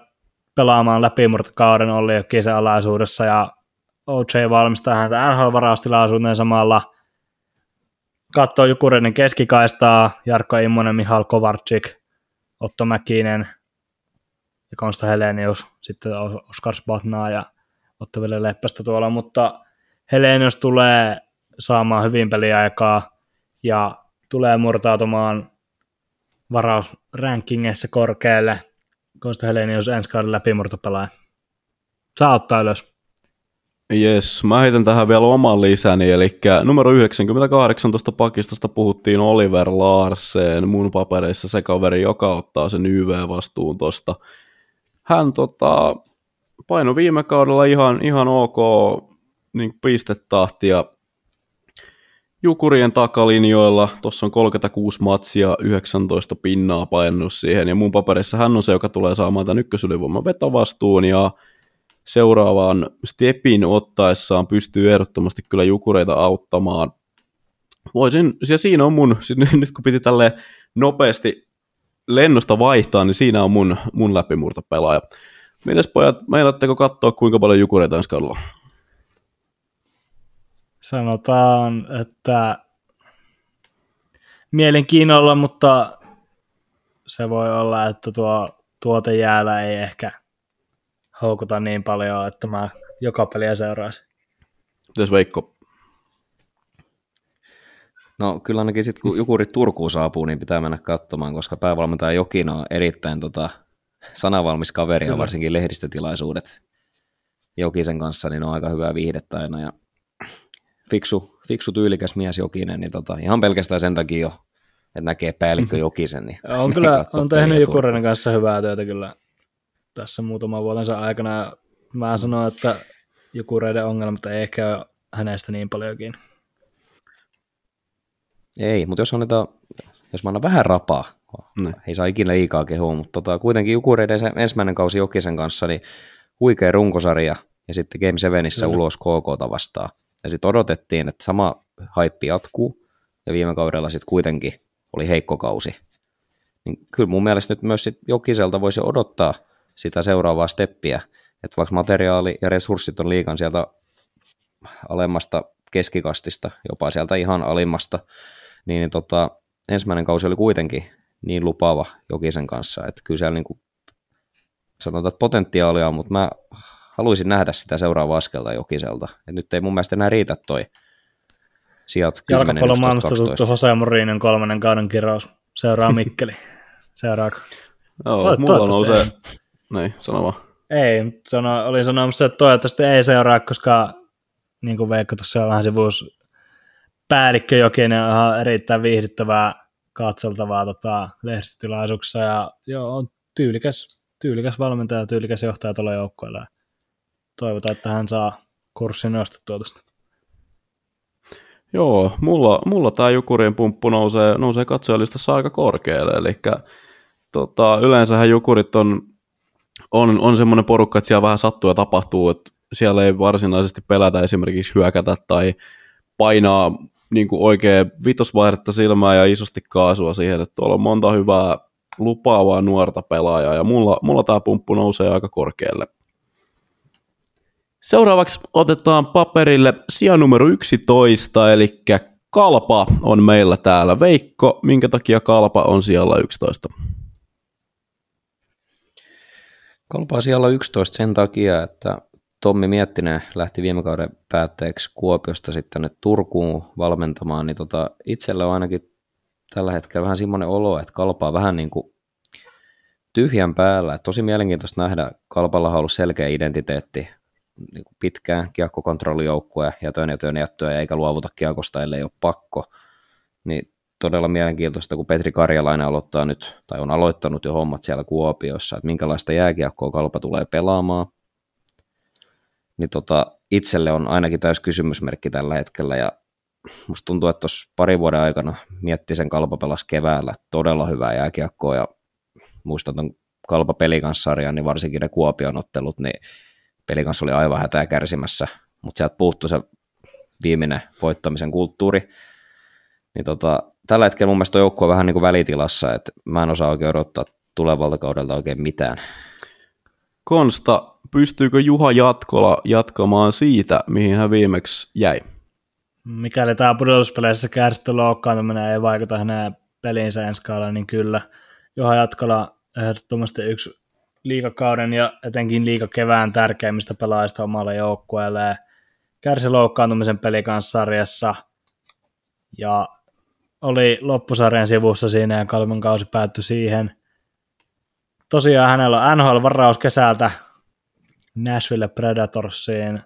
pelaamaan läpimurtokauden Olli Jokisen alaisuudessa ja OJ valmistaa häntä NHL-varaustilaisuuteen samalla. Katsoo Jukureiden keskikaistaa, Jarkko Immonen, Mihal Kovarczyk, Otto Mäkinen, ja Konsta Helenius, sitten Oskar Spatnaa ja Ottaville Leppästä tuolla, mutta Helenius tulee saamaan hyvin peliaikaa ja tulee murtautumaan varausrankingeissa korkealle. Konsta Helenius ensi kauden läpimurtopelaaja. Saa ottaa ylös. Jes, mä heitän tähän vielä oman lisäni, eli numero 98 tuosta pakistosta puhuttiin Oliver Larsen, mun papereissa se kaveri, joka ottaa sen YV-vastuun tuosta hän tota, paino viime kaudella ihan, ihan ok niin pistetahtia Jukurien takalinjoilla. Tuossa on 36 matsia, 19 pinnaa painanut siihen, ja mun paperissa hän on se, joka tulee saamaan tämän ykkösylivoiman vetovastuun, ja seuraavaan stepin ottaessaan pystyy ehdottomasti kyllä Jukureita auttamaan. Voisin, ja siinä on mun, siis nyt kun piti tälle nopeasti lennosta vaihtaa, niin siinä on mun, mun läpimurta pelaaja. Mites pojat, meinatteko katsoa kuinka paljon Jukureita ensi kaudella? Sanotaan, että mielenkiinnolla, mutta se voi olla, että tuo tuotejäällä ei ehkä houkuta niin paljon, että mä joka peliä seuraisin. Mites Veikko? No kyllä ainakin sitten kun Jukurit Turkuun saapuu, niin pitää mennä katsomaan, koska päävalmentaja Jokina on erittäin tota, sanavalmis kaveri ja varsinkin lehdistötilaisuudet Jokisen kanssa, niin on aika hyvää viihdettä aina ja fiksu, fiksu tyylikäs mies Jokinen, niin tota, ihan pelkästään sen takia jo, että näkee päällikkö Jokisen. Niin on kyllä, on tehnyt Jukureiden kanssa hyvää työtä kyllä tässä muutaman vuotensa aikana. Mä sanoin, että Jukureiden ongelmat ei ehkä ole hänestä niin paljonkin. Ei, mutta jos annetaan, jos mä annan vähän rapaa, ne. ei saa ikinä liikaa kehua, mutta tota, kuitenkin Jukureiden se ensimmäinen kausi Jokisen kanssa, niin huikea runkosarja, ja sitten Game 7 ulos KK vastaan. Ja sitten odotettiin, että sama haippi jatkuu, ja viime kaudella sitten kuitenkin oli heikko kausi. Niin kyllä mun mielestä nyt myös sit Jokiselta voisi odottaa sitä seuraavaa steppiä, että vaikka materiaali ja resurssit on liikan sieltä alemmasta keskikastista, jopa sieltä ihan alimmasta, niin, niin tota, ensimmäinen kausi oli kuitenkin niin lupaava Jokisen kanssa, että kyllä siellä niin kuin, sanotaan, että potentiaalia on, mutta mä haluaisin nähdä sitä seuraavaa askelta Jokiselta. Et nyt ei mun mielestä enää riitä toi sijat 10, Jalkapallon maailmasta tuttu Jose kolmannen kauden kirjaus. Seuraa Mikkeli. Seuraako? Joo, Toit, mulla nousee. Niin, sano vaan. Ei, sano, olin sanomassa, että toivottavasti ei seuraa, koska niin kuin Veikko tuossa on vähän sivuus päällikkö Jokinen on ihan erittäin viihdyttävää katseltavaa tota, lehdistötilaisuuksissa ja joo, on tyylikäs, tyylikäs valmentaja, tyylikäs johtaja tuolla joukkueella toivotaan, että hän saa kurssin nostettua tuosta. Joo, mulla, mulla tämä Jukurien pumppu nousee, nousee katsojalistassa aika korkealle, eli tota, yleensähän Jukurit on, on, on semmoinen porukka, että siellä vähän sattuu ja tapahtuu, että siellä ei varsinaisesti pelätä esimerkiksi hyökätä tai painaa niin kuin oikein vitosvaihdetta silmää ja isosti kaasua siihen, että tuolla on monta hyvää lupaavaa nuorta pelaajaa, ja mulla, mulla tämä pumppu nousee aika korkealle. Seuraavaksi otetaan paperille sija numero 11, eli Kalpa on meillä täällä. Veikko, minkä takia Kalpa on siellä 11? Kalpa on siellä 11 sen takia, että Tommi Miettinen lähti viime kauden päätteeksi Kuopiosta sitten nyt Turkuun valmentamaan, niin tota, itsellä on ainakin tällä hetkellä vähän semmoinen olo, että Kalpa on vähän niin kuin tyhjän päällä. Tosi mielenkiintoista nähdä, Kalpalla on ollut selkeä identiteetti niin kuin pitkään kiekkokontrollijoukkue ja työn ja työn jättöä, eikä luovuta kiekosta, ellei ole pakko. Niin todella mielenkiintoista, kun Petri Karjalainen aloittaa nyt, tai on aloittanut jo hommat siellä Kuopiossa, että minkälaista jääkiekkoa kalpa tulee pelaamaan. Niin tota, itselle on ainakin täys kysymysmerkki tällä hetkellä, ja musta tuntuu, että tuossa pari vuoden aikana mietti sen kalpa pelas keväällä todella hyvää jääkiekkoa, ja muistan tuon kalpa niin varsinkin ne Kuopion ottelut, niin pelin kanssa oli aivan hätää kärsimässä, mutta sieltä puuttui se viimeinen voittamisen kulttuuri. Niin tota, tällä hetkellä mun mielestä joukkue on vähän niin kuin välitilassa, että mä en osaa oikein odottaa tulevalta kaudelta oikein mitään. Konsta, pystyykö Juha Jatkola jatkamaan siitä, mihin hän viimeksi jäi? Mikäli tämä pudotuspeleissä kärsitty loukkaantuminen ei vaikuta hänen peliinsä ensi kaudella, niin kyllä Juha Jatkola ehdottomasti yksi liikakauden ja etenkin liikakevään tärkeimmistä pelaajista omalle joukkueelle. Kärsi loukkaantumisen pelikanssarjassa ja oli loppusarjan sivussa siinä ja Kalman kausi päättyi siihen. Tosiaan hänellä on NHL-varaus kesältä Nashville Predatorsiin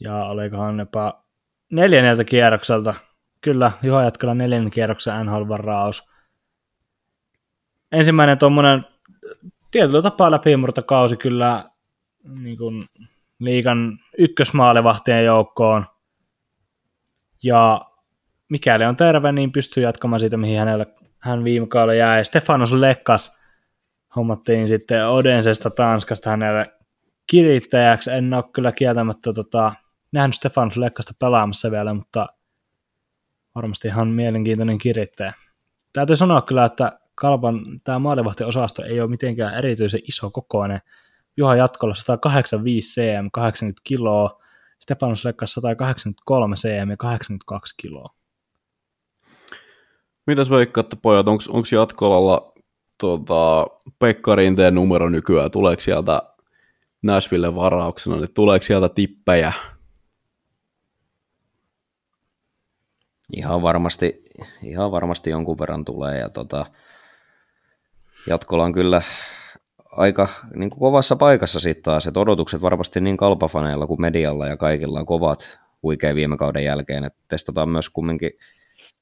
ja olikohan jopa neljänneltä kierrokselta. Kyllä, Juha Jatkala neljännen kierroksen NHL-varaus. Ensimmäinen tuommoinen tietyllä tapaa läpimurtokausi kyllä niin kuin, liigan ykkösmaalivahtien joukkoon. Ja mikäli on terve, niin pystyy jatkamaan siitä, mihin hänellä, hän viime kaudella jäi. Stefanos Lekkas hommattiin sitten Odensesta Tanskasta hänelle kirittäjäksi. En ole kyllä kieltämättä tota, nähnyt Stefanos Lekkasta pelaamassa vielä, mutta varmasti ihan mielenkiintoinen kirittäjä. Täytyy sanoa kyllä, että Kalpan tämä maalivahtiosasto ei ole mitenkään erityisen iso kokoinen. Juha Jatkolla 185 cm, 80 kiloa, Stefanos Lekkas 183 cm ja 82 kiloa. Mitäs veikkaatte pojat, onko Jatkolalla tuota, Pekka Rinteen numero nykyään, tuleeko sieltä Nashville varauksena, niin tuleeko sieltä tippejä? Ihan varmasti, ihan varmasti jonkun verran tulee ja tota, Jatkolla on kyllä aika niin kuin kovassa paikassa sitten taas, että odotukset varmasti niin kalpafaneilla kuin medialla ja kaikilla on kovat huikea viime kauden jälkeen, että testataan myös kumminkin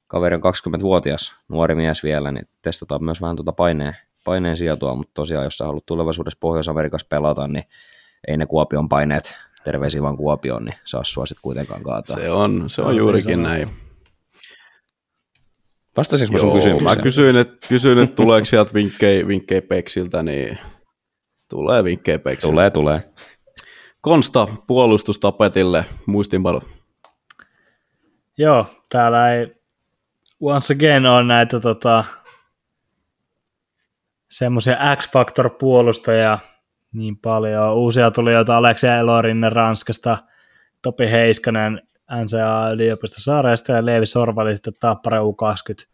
kaveri on 20-vuotias, nuori mies vielä, niin testataan myös vähän tuota paineen, paineen sijoitua, mutta tosiaan jos sä haluat tulevaisuudessa Pohjois-Amerikassa pelata, niin ei ne Kuopion paineet, terveisiä vaan Kuopioon, niin saa sua sitten kuitenkaan kaataa. Se on, se on juurikin näin. Vastasinko sun kysymykseen? Mä kysyin, että, kysyin, että tuleeko sieltä vinkkejä, vinkkejä Peksiltä, niin tulee vinkkejä Peksiltä. Tulee, tulee. Konsta puolustustapetille, muistinpano. Joo, täällä ei once again on näitä tota, semmoisia X-Factor-puolustajia niin paljon. Uusia tulijoita Aleksia Elorinne Ranskasta, Topi Heiskanen NCA yliopisto Saaresta ja Leevi Sorvali sitten Tappara U20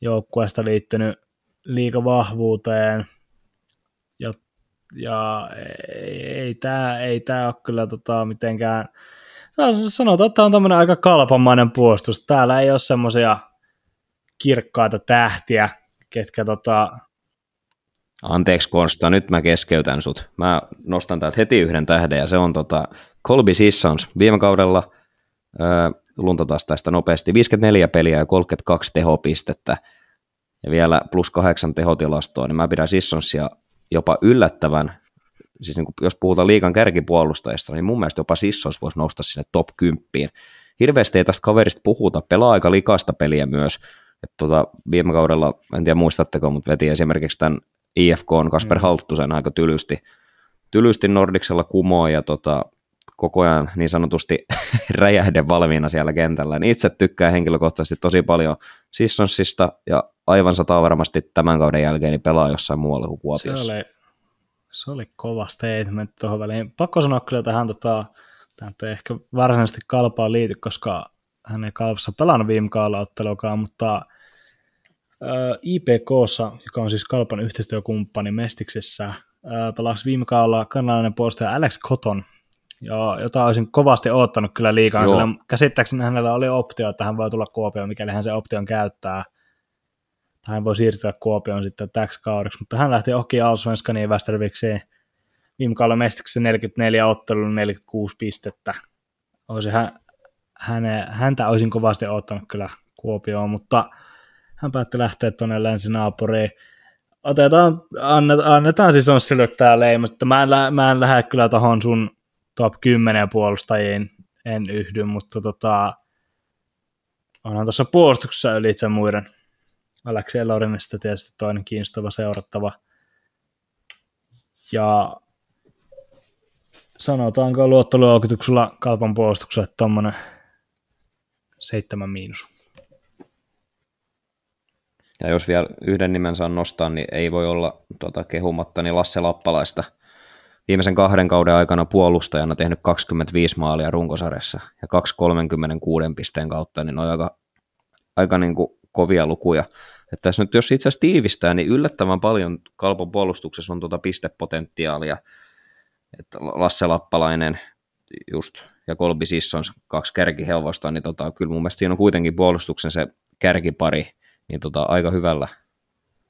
joukkueesta liittynyt liikavahvuuteen. Ja, ja ei, ei tämä ei tää ole kyllä tota, mitenkään, sanotaan, että tämä on tämmöinen aika kalpamainen puolustus. Täällä ei ole semmoisia kirkkaita tähtiä, ketkä tota... Anteeksi Konsta, nyt mä keskeytän sut. Mä nostan täältä heti yhden tähden ja se on tota Colby Sissons. Viime kaudella luntataan tästä nopeasti. 54 peliä ja 32 tehopistettä ja vielä plus kahdeksan tehotilastoa, niin mä pidän Sissonsia jopa yllättävän, siis niin kuin jos puhutaan liikan kärkipuolustajista, niin mun mielestä jopa Sissons voisi nousta sinne top 10. Hirveästi ei tästä kaverista puhuta, pelaa aika likasta peliä myös. että tota, viime kaudella, en tiedä muistatteko, mutta veti esimerkiksi tämän IFK on Kasper mm. Halttusen aika tylysti, tylysti Nordiksella kumoon ja tota, koko ajan niin sanotusti räjähde valmiina siellä kentällä. Niin itse tykkään henkilökohtaisesti tosi paljon Sissonsista ja aivan sata varmasti tämän kauden jälkeen niin pelaa jossain muualla kuin Kuopiossa. Se oli, se oli kova statement tuohon väliin. Pakko sanoa kyllä tähän, tota, tähän ei ehkä varsinaisesti kalpaa liity, koska hän ei kalpassa pelannut viime kaudella ottelukaan, mutta IPKssa, joka on siis Kalpan yhteistyökumppani Mestiksessä, pelasi viime kaudella kanalainen puolustaja Alex Cotton, ja, jota olisin kovasti odottanut kyllä liikaa. Sillä käsittääkseni hänellä oli optio, että hän voi tulla Kuopioon, mikäli hän se option käyttää. Tai hän voi siirtyä Kuopioon sitten täksi kaudeksi, mutta hän lähti Oki Alsvenskaniin Västerviksiin. Viime kaudella mestiksessä 44 ottelun 46 pistettä. Olisi hän, häne, häntä olisin kovasti odottanut kyllä Kuopioon, mutta hän päätti lähteä tuonne länsinaapuriin. Otetaan, annetaan, annetaan siis on sille tämä leima, että mä en, mä en lähde kyllä tuohon sun top 10 puolustajiin en yhdy, mutta tota, onhan tuossa puolustuksessa ylitse muiden. Aleksi Lorinista tietysti toinen kiinnostava seurattava. Ja sanotaanko luottoluokituksella kalpan puolustuksella, tuommoinen seitsemän miinus. Ja jos vielä yhden nimen saan nostaa, niin ei voi olla tuota, kehumatta niin Lasse Lappalaista – viimeisen kahden kauden aikana puolustajana tehnyt 25 maalia runkosarjassa ja 236 pisteen kautta, niin on aika, aika niin kuin kovia lukuja. Että tässä nyt jos itse asiassa tiivistää, niin yllättävän paljon Kalpon puolustuksessa on tuota pistepotentiaalia. Että Lasse Lappalainen just ja Kolbi Sissons, kaksi kärkihelvosta, niin tota, kyllä mun mielestä siinä on kuitenkin puolustuksen se kärkipari, niin tota, aika hyvällä,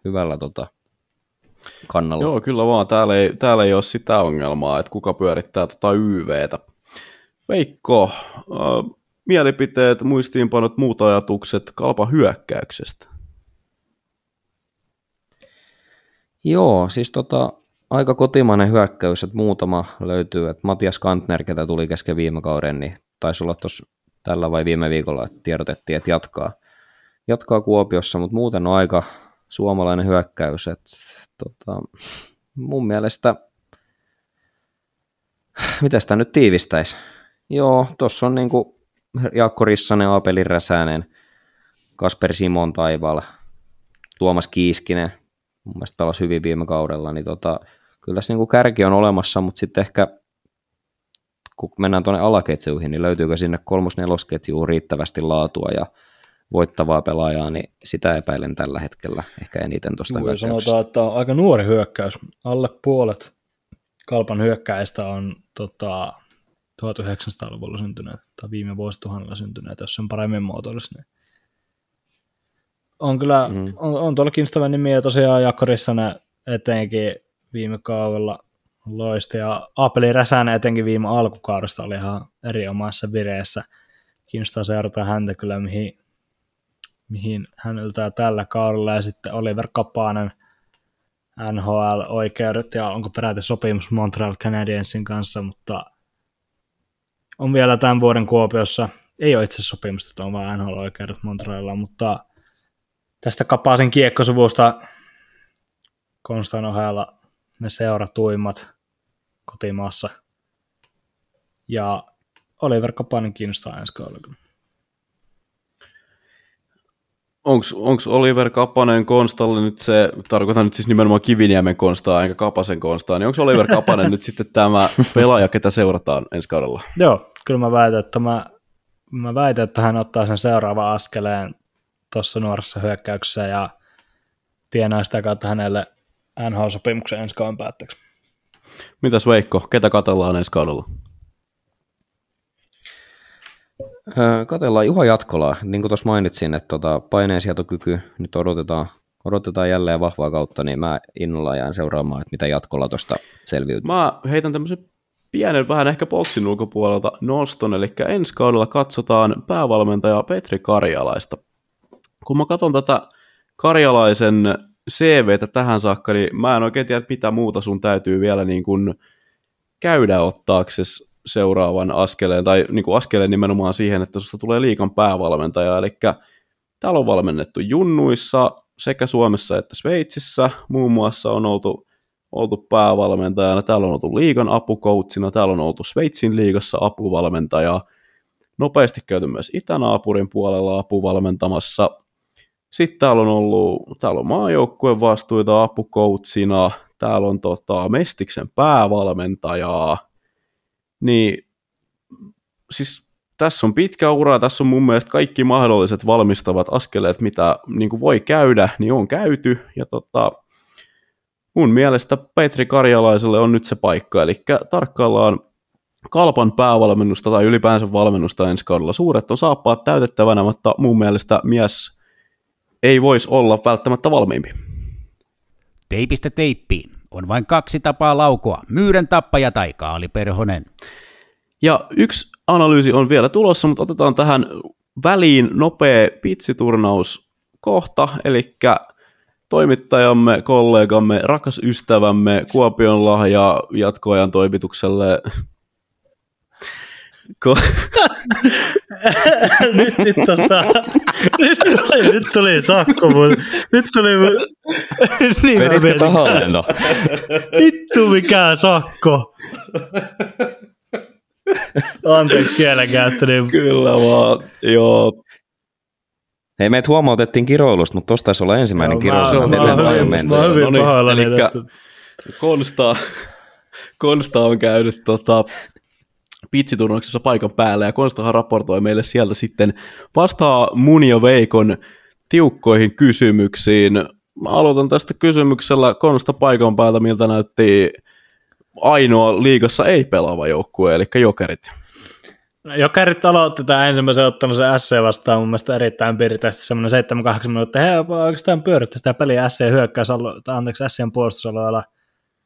hyvällä tota, kannalla. Joo, kyllä vaan. Täällä ei, täällä ei ole sitä ongelmaa, että kuka pyörittää tota YVtä. Veikko, äh, mielipiteet, muistiinpanot, muut ajatukset kalpa hyökkäyksestä? Joo, siis tota, aika kotimainen hyökkäys, että muutama löytyy, että Matias Kantner, ketä tuli kesken viime kauden, niin taisi olla tuossa tällä vai viime viikolla, että tiedotettiin, että jatkaa, jatkaa Kuopiossa, mutta muuten on aika suomalainen hyökkäys, että tota, mun mielestä, miten sitä nyt tiivistäisi? Joo, tuossa on niinku Jaakko Rissanen, Apeli Räsänen, Kasper Simon Taival, Tuomas Kiiskinen, mun mielestä pelasi hyvin viime kaudella, niin tota, kyllä tässä niin kuin kärki on olemassa, mutta sitten ehkä kun mennään tuonne alaketjuihin, niin löytyykö sinne kolmos-nelosketjuun riittävästi laatua ja voittavaa pelaajaa, niin sitä epäilen tällä hetkellä ehkä eniten tuosta Voi sanotaan, että on aika nuori hyökkäys. Alle puolet kalpan hyökkäistä on tota, 1900-luvulla syntyneet tai viime vuosituhannella syntyneet, jos on paremmin muotoilisi. Niin on kyllä, mm. on, on tuolla kiinnostavia nimiä tosiaan Jakko Rissanen etenkin viime kaudella loisti ja Apeli Räsänen etenkin viime alkukaudesta oli ihan eri omassa vireessä. Kiinnostaa seurata häntä kyllä, mihin, mihin hän yltää tällä kaudella ja sitten Oliver Kapanen NHL-oikeudet ja onko peräti sopimus Montreal Canadiensin kanssa, mutta on vielä tämän vuoden Kuopiossa. Ei ole itse sopimusta, on vain NHL-oikeudet Montrealilla, mutta tästä Kapasen kiekkosuvusta Konstan ohella ne seuratuimmat kotimaassa. Ja Oliver Kapanen kiinnostaa ensi kaudella. Onko Oliver Kapanen Konstalle nyt se, tarkoitan nyt siis nimenomaan Kiviniemen Konstaa enkä Kapasen Konstaa, niin onko Oliver Kapanen nyt sitten tämä pelaaja, ketä seurataan ensi kaudella? Joo, kyllä mä väitän, että mä, mä väitän, että hän ottaa sen seuraavan askeleen tuossa nuorassa hyökkäyksessä ja tienaa sitä kautta hänelle NHL-sopimuksen ensi kauden päätteeksi. Mitäs Veikko, ketä katellaan ensi kaudella? Katellaan Juha Jatkolaa, niin kuin tuossa mainitsin, että tota, paineensietokyky, nyt odotetaan, odotetaan jälleen vahvaa kautta, niin mä innolla jään seuraamaan, että mitä Jatkola tuosta selviytyy. Mä heitän tämmöisen pienen vähän ehkä boksin ulkopuolelta noston, eli ensi kaudella katsotaan päävalmentaja Petri Karjalaista. Kun mä katson tätä Karjalaisen CVtä tähän saakka, niin mä en oikein tiedä, mitä muuta sun täytyy vielä niin kuin käydä ottaaksesi seuraavan askeleen, tai niin kuin askeleen nimenomaan siihen, että susta tulee liikan päävalmentaja, eli täällä on valmennettu junnuissa sekä Suomessa että Sveitsissä, muun muassa on oltu, oltu päävalmentajana, täällä on oltu liigan apukoutsina, täällä on oltu Sveitsin liigassa apuvalmentaja, nopeasti käyty myös itänaapurin puolella apuvalmentamassa, sitten täällä on ollut, täällä on maajoukkueen vastuita apukoutsina, täällä on tota, Mestiksen päävalmentajaa, niin siis tässä on pitkä ura, tässä on mun mielestä kaikki mahdolliset valmistavat askeleet, mitä niin kuin voi käydä, niin on käyty, ja tota, mun mielestä Petri Karjalaiselle on nyt se paikka, eli tarkkaillaan Kalpan päävalmennusta tai ylipäänsä valmennusta ensi kaudella. Suuret on saappaat täytettävänä, mutta mun mielestä mies ei voisi olla välttämättä valmiimpi. Teipistä teippiin. On vain kaksi tapaa laukoa. Myyrän tappaja tai Kaali Perhonen. Ja yksi analyysi on vielä tulossa, mutta otetaan tähän väliin nopea pitsiturnaus kohta, eli toimittajamme, kollegamme, rakas ystävämme Kuopion lahja jatkoajan toimitukselle Ko- nyt, sit, tota, nyt, tuli, nyt tuli sakko mun. Nyt tuli mun. niin Veditkö tahalleen no? Vittu mikä sakko. Anteeksi kielenkäyttö. Niin... Kyllä vaan, joo. Hei, meitä huomautettiin kiroilusta, mutta tosta taisi olla ensimmäinen kiroilu. Mä, mä, mä, mä, hyvin, mä oon hyvin no niin, tästä. Konsta, Konsta on käynyt tota, pitsiturnauksessa paikan päällä, ja Konstahan raportoi meille sieltä sitten vastaa mun ja Veikon tiukkoihin kysymyksiin. Mä aloitan tästä kysymyksellä Konsta paikan päältä, miltä näytti ainoa liigassa ei pelaava joukkue, eli Jokerit. No, Jokerit aloitti tämä ensimmäisen ottamisen SC vastaan mun mielestä erittäin piirteisesti semmoinen 7-8 minuuttia. He oikeastaan pyöritti sitä peliä SC hyökkäys, anteeksi SCn puolustusalueella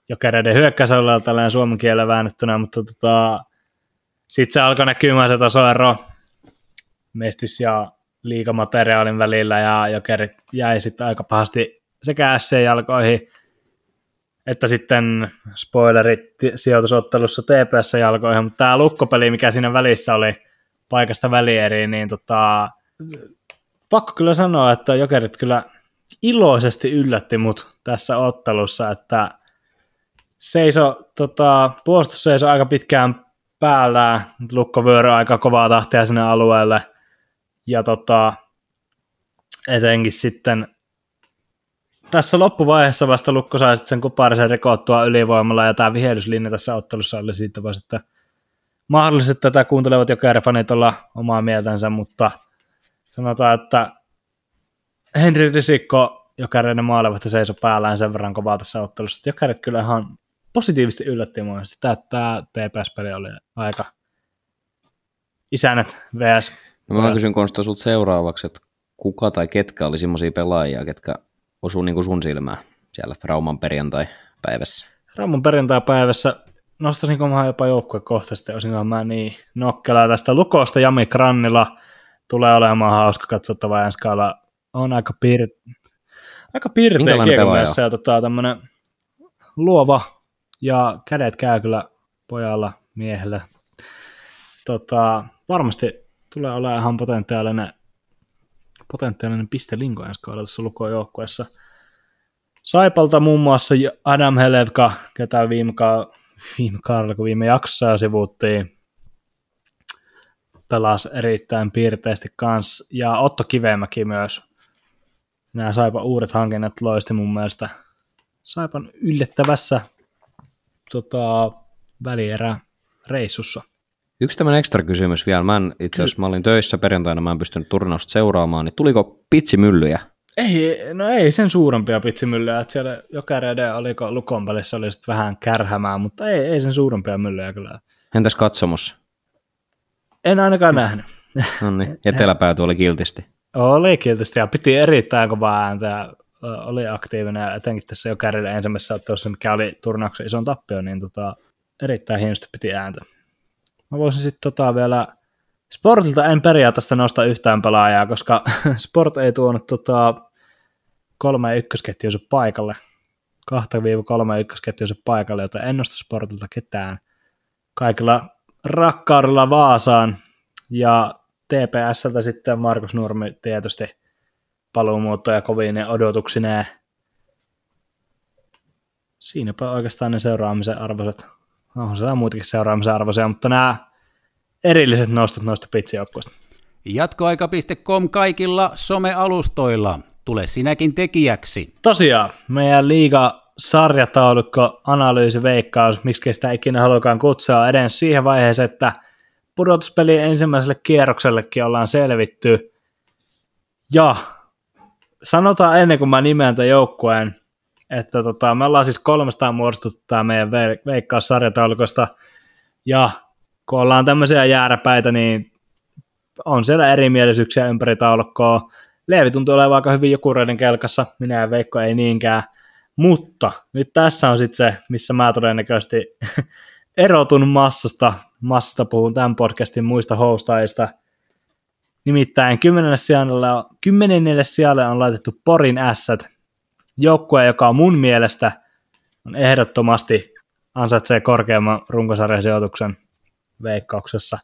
Jokereiden hyökkäysalueella tällainen suomen kielellä väännettynä, mutta tota, sitten se alkoi näkymään se tasoero Mestis ja liikamateriaalin välillä ja Jokerit jäi sitten aika pahasti sekä SC-jalkoihin. että sitten spoilerit sijoitusottelussa TPS jalkoihin, mutta tämä lukkopeli, mikä siinä välissä oli paikasta välieriin, niin tota, pakko kyllä sanoa, että Jokerit kyllä iloisesti yllätti mut tässä ottelussa, että seiso, tota, puolustus seiso aika pitkään päällä, lukkovyörö aika kovaa tahtia sinne alueelle, ja tota, etenkin sitten tässä loppuvaiheessa vasta Lukko sai sen kuparisen rikottua ylivoimalla, ja tämä vihellyslinja tässä ottelussa oli siitä vaan, että mahdollisesti tätä kuuntelevat jo kärfanit olla omaa mieltänsä, mutta sanotaan, että Henri Risikko, jokainen maalevahti seisoi päällään sen verran kovaa tässä ottelussa, että jokainen kyllä ihan positiivisesti yllätti mua. Tämä, tämä TPS-peli oli aika isänet vs. No mä kysyn Konsta sut seuraavaksi, että kuka tai ketkä oli semmoisia pelaajia, ketkä osuu niin kuin sun silmään siellä Rauman perjantai-päivässä? Rauman perjantai-päivässä nostaisinko mä jopa joukkuekohtaisesti, olisinko mä niin nokkelaa tästä Lukosta Jami Krannilla tulee olemaan hauska katsottava ensi. On aika, piir- aika pirteä kiekomiessa ja tota, tämmönen luova ja kädet käy kyllä pojalla, miehellä. Tota, varmasti tulee olemaan ihan potentiaalinen, potentiaalinen pistelinko ensi kaudella tässä lukojoukkueessa. Saipalta muun muassa Adam Helevka, ketä viime, ka- viime kaudella, kun viime jaksossa sivuttiin, pelasi erittäin piirteisesti kanssa, ja Otto Kivemäki myös. Nämä Saipan uudet hankinnat loisti mun mielestä Saipan yllättävässä tota, välierä reissussa. Yksi tämmöinen ekstra kysymys vielä. Mä en, itse asiassa mä olin töissä perjantaina, mä en pystynyt turnausta seuraamaan, niin tuliko pitsimyllyjä? Ei, no ei sen suurempia pitsimyllyjä, että siellä jokereiden oliko Lukon välissä oli sitten vähän kärhämää, mutta ei, ei sen suurempia myllyjä kyllä. Entäs katsomus? En ainakaan nähnyt. No niin, eteläpääty oli kiltisti. Oli kiltisti ja piti erittäin kovaa ääntä ja oli aktiivinen ja etenkin tässä jo kärjellä ensimmäisessä ottelussa, mikä oli turnauksen ison tappio, niin tota, erittäin hienosti piti ääntä. Mä voisin sitten tota vielä, Sportilta en periaatteessa nosta yhtään pelaajaa, koska Sport ei tuonut tota, kolme ykkösketjuunsa paikalle, 2-3 ykkösketjuunsa paikalle, joten en nosta Sportilta ketään. Kaikilla rakkaudella Vaasaan ja TPSltä sitten Markus Nurmi tietysti paluumuuttoja kovine odotuksineen. Siinäpä oikeastaan ne seuraamisen arvoiset. Onhan siellä muitakin seuraamisen arvoisia, mutta nämä erilliset nostot noista pitsijoukkuista. Jatkoaika.com kaikilla somealustoilla. Tule sinäkin tekijäksi. Tosiaan, meidän liiga sarjataulukko, analyysi, veikkaus, miksi sitä ikinä halukaan kutsua, eden siihen vaiheeseen, että pudotuspeli ensimmäiselle kierroksellekin ollaan selvitty. Ja sanotaan ennen kuin mä nimeän tämän joukkueen, että tota, me ollaan siis 300 muodostuttu tämä meidän veikkaussarjataulukosta, ja kun ollaan tämmöisiä jääräpäitä, niin on siellä erimielisyyksiä ympäri taulukkoa. Leevi tuntuu olevan aika hyvin jokureiden kelkassa, minä ja Veikko ei niinkään, mutta nyt tässä on sitten se, missä mä todennäköisesti erotun massasta, massasta puhun tämän podcastin muista hostaajista – Nimittäin kymmenelle sijalle, kymmenennelle sijalle on laitettu Porin ässät, joukkue, joka on mun mielestä on ehdottomasti ansaitsee korkeamman runkosarjasijoituksen veikkauksessa,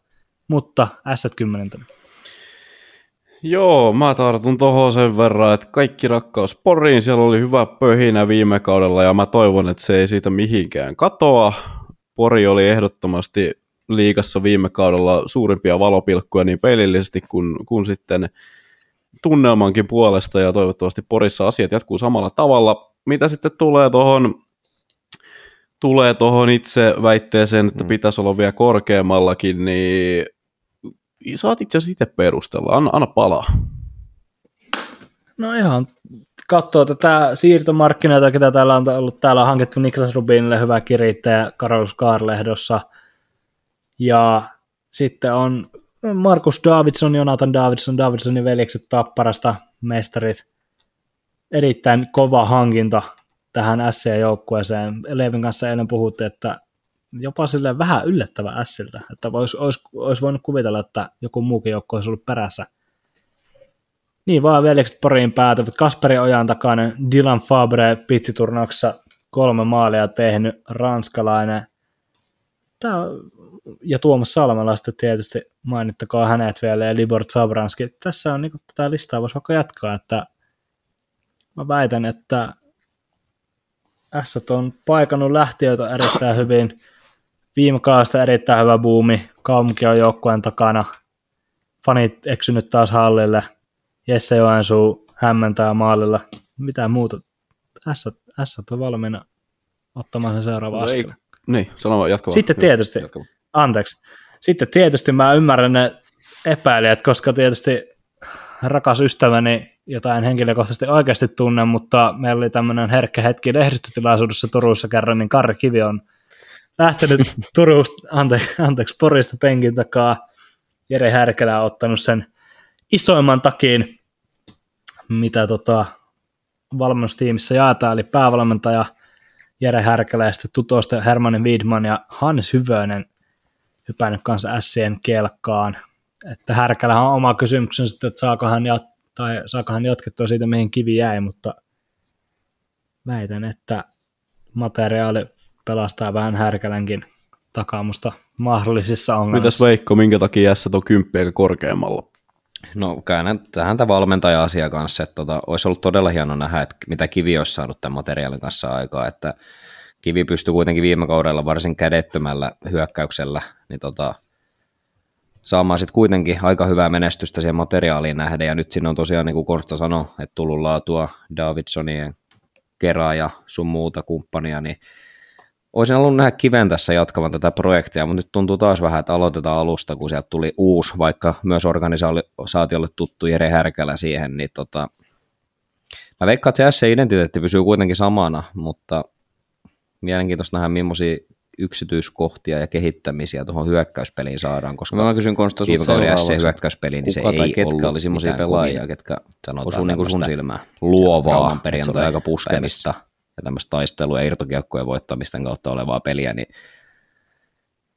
mutta ässät kymmenentenä. Joo, mä tartun tohon sen verran, että kaikki rakkaus Poriin, siellä oli hyvä pöhinä viime kaudella ja mä toivon, että se ei siitä mihinkään katoa. Pori oli ehdottomasti liikassa viime kaudella suurimpia valopilkkuja niin pelillisesti kuin, kuin sitten tunnelmankin puolesta ja toivottavasti Porissa asiat jatkuu samalla tavalla. Mitä sitten tulee tuohon tulee tuohon itse väitteeseen, että mm. pitäisi olla vielä korkeammallakin, niin saat itse asiassa itse perustella. Anna, anna palaa. No ihan katsoo tätä siirtomarkkinoita, ketä täällä on ollut. Täällä on hankittu Niklas Rubinille hyvä kirittäjä Karolus Kaarlehdossa – ja sitten on Markus Davidson, Jonathan Davidson, Davidsonin veljekset Tapparasta, mestarit. Erittäin kova hankinta tähän SC-joukkueeseen. Levin kanssa eilen puhuttiin, että jopa sille vähän yllättävä Siltä, että olisi, olisi, olisi voinut kuvitella, että joku muukin joukko olisi ollut perässä. Niin vaan veljekset poriin päätyvät. Kasperi Ojan takana Dylan Fabre pitsiturnauksessa kolme maalia tehnyt, ranskalainen. Tämä on, ja Tuomas Salmelaista tietysti mainittakaa hänet vielä ja Libor Zabranski. Tässä on niin kuin, tätä listaa voisi vaikka jatkaa, että mä väitän, että S on paikannut lähtiöitä erittäin hyvin. Viime kaudesta erittäin hyvä buumi. Kaupunki on joukkueen takana. Fanit eksynyt taas hallille. Jesse Joensuu hämmentää maalilla. Mitä muuta? S, S on valmiina ottamaan sen seuraava No askel. Niin, sano vaan, jatka vaan. Sitten tietysti, jatka vaan. Anteeksi. Sitten tietysti mä ymmärrän ne epäilijät, koska tietysti rakas ystäväni, jota en henkilökohtaisesti oikeasti tunne, mutta meillä oli tämmöinen herkkä hetki lehdistötilaisuudessa Turussa kerran, niin Karri Kivi on lähtenyt Turusta, anteeksi, anteeksi Porista penkin takaa. Jere Härkälä on ottanut sen isoimman takin, mitä tota, valmennustiimissä jaetaan, eli päävalmentaja Jere Härkälä ja sitten tutosta Hermanni Widman ja Hans Hyvönen hypännyt kanssa Sien kelkkaan. Että Härkälähän on oma kysymyksensä, että saako hän, jat- tai saako hän jatkettua siitä, mihin kivi jäi, mutta väitän, että materiaali pelastaa vähän Härkälänkin takaamusta mahdollisissa ongelmissa. Mitäs Veikko, minkä takia S on kymppi eikä korkeammalla? No käännän tähän tämä valmentaja-asia kanssa, että tota, olisi ollut todella hieno nähdä, että mitä Kivi olisi saanut tämän materiaalin kanssa aikaa, että Kivi pystyi kuitenkin viime kaudella varsin kädettömällä hyökkäyksellä niin tota, saamaan sitten kuitenkin aika hyvää menestystä siihen materiaaliin nähden, ja nyt siinä on tosiaan, niin kuin Korsta sanoi, että tullut laatua Davidsonien kerää ja sun muuta kumppania, niin olisin halunnut nähdä kiven tässä jatkavan tätä projektia, mutta nyt tuntuu taas vähän, että aloitetaan alusta, kun sieltä tuli uusi, vaikka myös organisaatiolle tuttu Jere Härkälä siihen, niin tota, mä veikkaan, että se S-identiteetti pysyy kuitenkin samana, mutta mielenkiintoista nähdä, millaisia yksityiskohtia ja kehittämisiä tuohon hyökkäyspeliin saadaan, koska Mä kysyn Konsta viime kauden seuraavaksi. hyökkäyspeliin, niin se tai ei ketkä ollut oli semmoisia pelaajia, ketkä sanotaan osuu niinku sun silmään? luovaa, se perjantai aika puskemista ja tämmöistä taistelua ja irtokiekkojen voittamisten kautta olevaa peliä, niin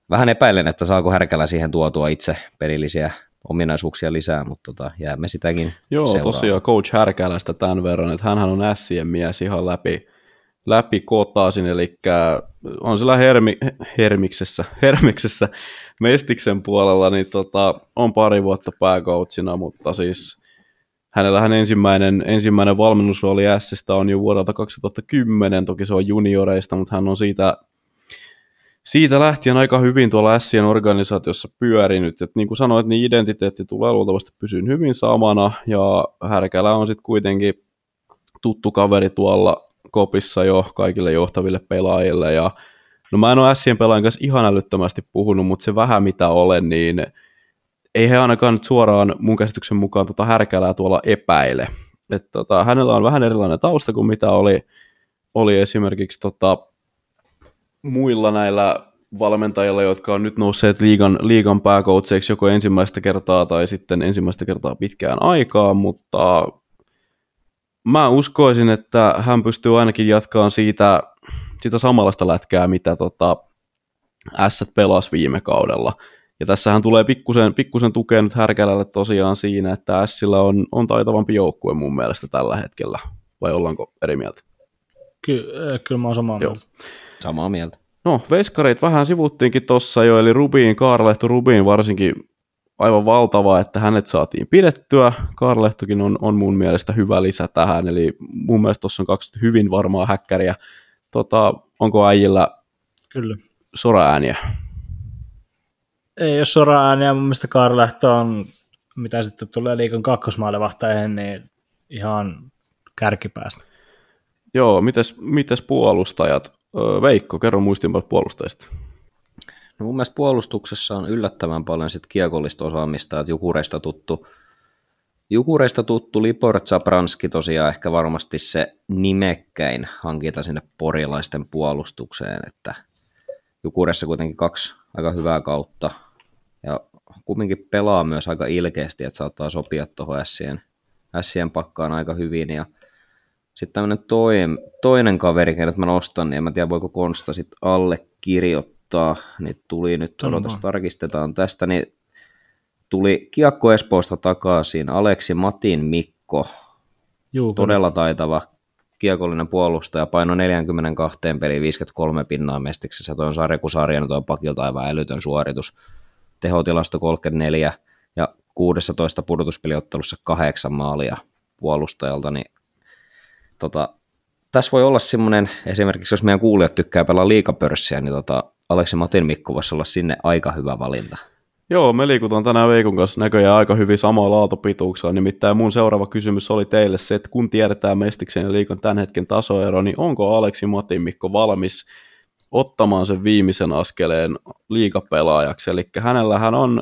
vähän epäilen, että saako Härkälä siihen tuotua itse pelillisiä ominaisuuksia lisää, mutta tota, jäämme sitäkin Joo, seuraamaan. tosiaan Coach Härkälästä tämän verran, että hänhän on Sien mies ihan läpi, läpi kotaasin, eli on sillä hermi, Hermiksessä, Hermiksessä Mestiksen puolella, niin tota, on pari vuotta pääcoachina, mutta siis hänellähän ensimmäinen, ensimmäinen valmennusrooli Sistä on jo vuodelta 2010, toki se on junioreista, mutta hän on siitä, siitä lähtien aika hyvin tuolla Sien organisaatiossa pyörinyt, että niin kuin sanoit, niin identiteetti tulee luultavasti pysyyn hyvin samana, ja Härkälä on sitten kuitenkin tuttu kaveri tuolla kopissa jo kaikille johtaville pelaajille, ja no mä en ole Sien pelaajan kanssa ihan älyttömästi puhunut, mutta se vähän mitä olen, niin ei he ainakaan nyt suoraan mun käsityksen mukaan tota härkälää tuolla epäile. Et tota, hänellä on vähän erilainen tausta kuin mitä oli, oli esimerkiksi tota, muilla näillä valmentajilla, jotka on nyt nousseet liigan, liigan pääkoutseiksi joko ensimmäistä kertaa tai sitten ensimmäistä kertaa pitkään aikaa, mutta mä uskoisin, että hän pystyy ainakin jatkamaan siitä, sitä samanlaista lätkää, mitä tota, S pelasi viime kaudella. Ja tässähän tulee pikkusen, pikkusen tukea nyt Härkälälle tosiaan siinä, että Sillä on, on taitavampi joukkue mun mielestä tällä hetkellä. Vai ollaanko eri mieltä? Ky- äh, kyllä mä oon samaa Joo. mieltä. Samaa mieltä. No, veskareit vähän sivuttiinkin tossa jo, eli Rubin, Kaarlehto Rubin varsinkin aivan valtava, että hänet saatiin pidettyä. Kaarlehtokin on, on mun mielestä hyvä lisä tähän, eli mun mielestä tuossa on kaksi hyvin varmaa häkkäriä. Tota, onko äijillä Kyllä. sora-ääniä? Ei jos sora ääniä, mun mielestä Karlehto on, mitä sitten tulee liikan kakkosmaalivahtajien, niin ihan kärkipäästä. Joo, mites, mites puolustajat? Veikko, kerro muistinpat puolustajista. No mun mielestä puolustuksessa on yllättävän paljon sit kiekollista osaamista, että Jukureista tuttu, Jukureista tuttu Libor Zabranski tosiaan ehkä varmasti se nimekkäin hankinta sinne porilaisten puolustukseen, että Jukuressa kuitenkin kaksi aika hyvää kautta. Ja kumminkin pelaa myös aika ilkeästi, että saattaa sopia tuohon Sien, Sien pakkaan aika hyvin. Ja sitten tämmöinen toinen, toinen kaveri, kenet mä nostan, niin en mä tiedä voiko Konsta sitten allekirjoittaa, niin tuli nyt, odotas tarkistetaan tästä, niin tuli Kiekko Espoosta takaisin, Aleksi Matin Mikko, Juu, todella taitava kiekollinen puolustaja, paino 42 peli 53 pinnaa mestiksessä, toi on Sarja sarja, niin toi on pakilta aivan älytön suoritus. Tehotilasto 34 ja 16 pudotuspeliottelussa kahdeksan maalia puolustajalta, niin tota, tässä voi olla semmoinen, esimerkiksi jos meidän kuulijat tykkää pelaa liikapörssiä, niin tota, Aleksi Matin Mikko voisi olla sinne aika hyvä valinta. Joo, me liikutaan tänään Veikon kanssa näköjään aika hyvin samaa laatopituuksella. Nimittäin mun seuraava kysymys oli teille se, että kun tiedetään Mestiksen ja liikon tämän hetken tasoero, niin onko Aleksi Matin Mikko valmis ottamaan sen viimeisen askeleen liikapelaajaksi? Eli hänellähän on,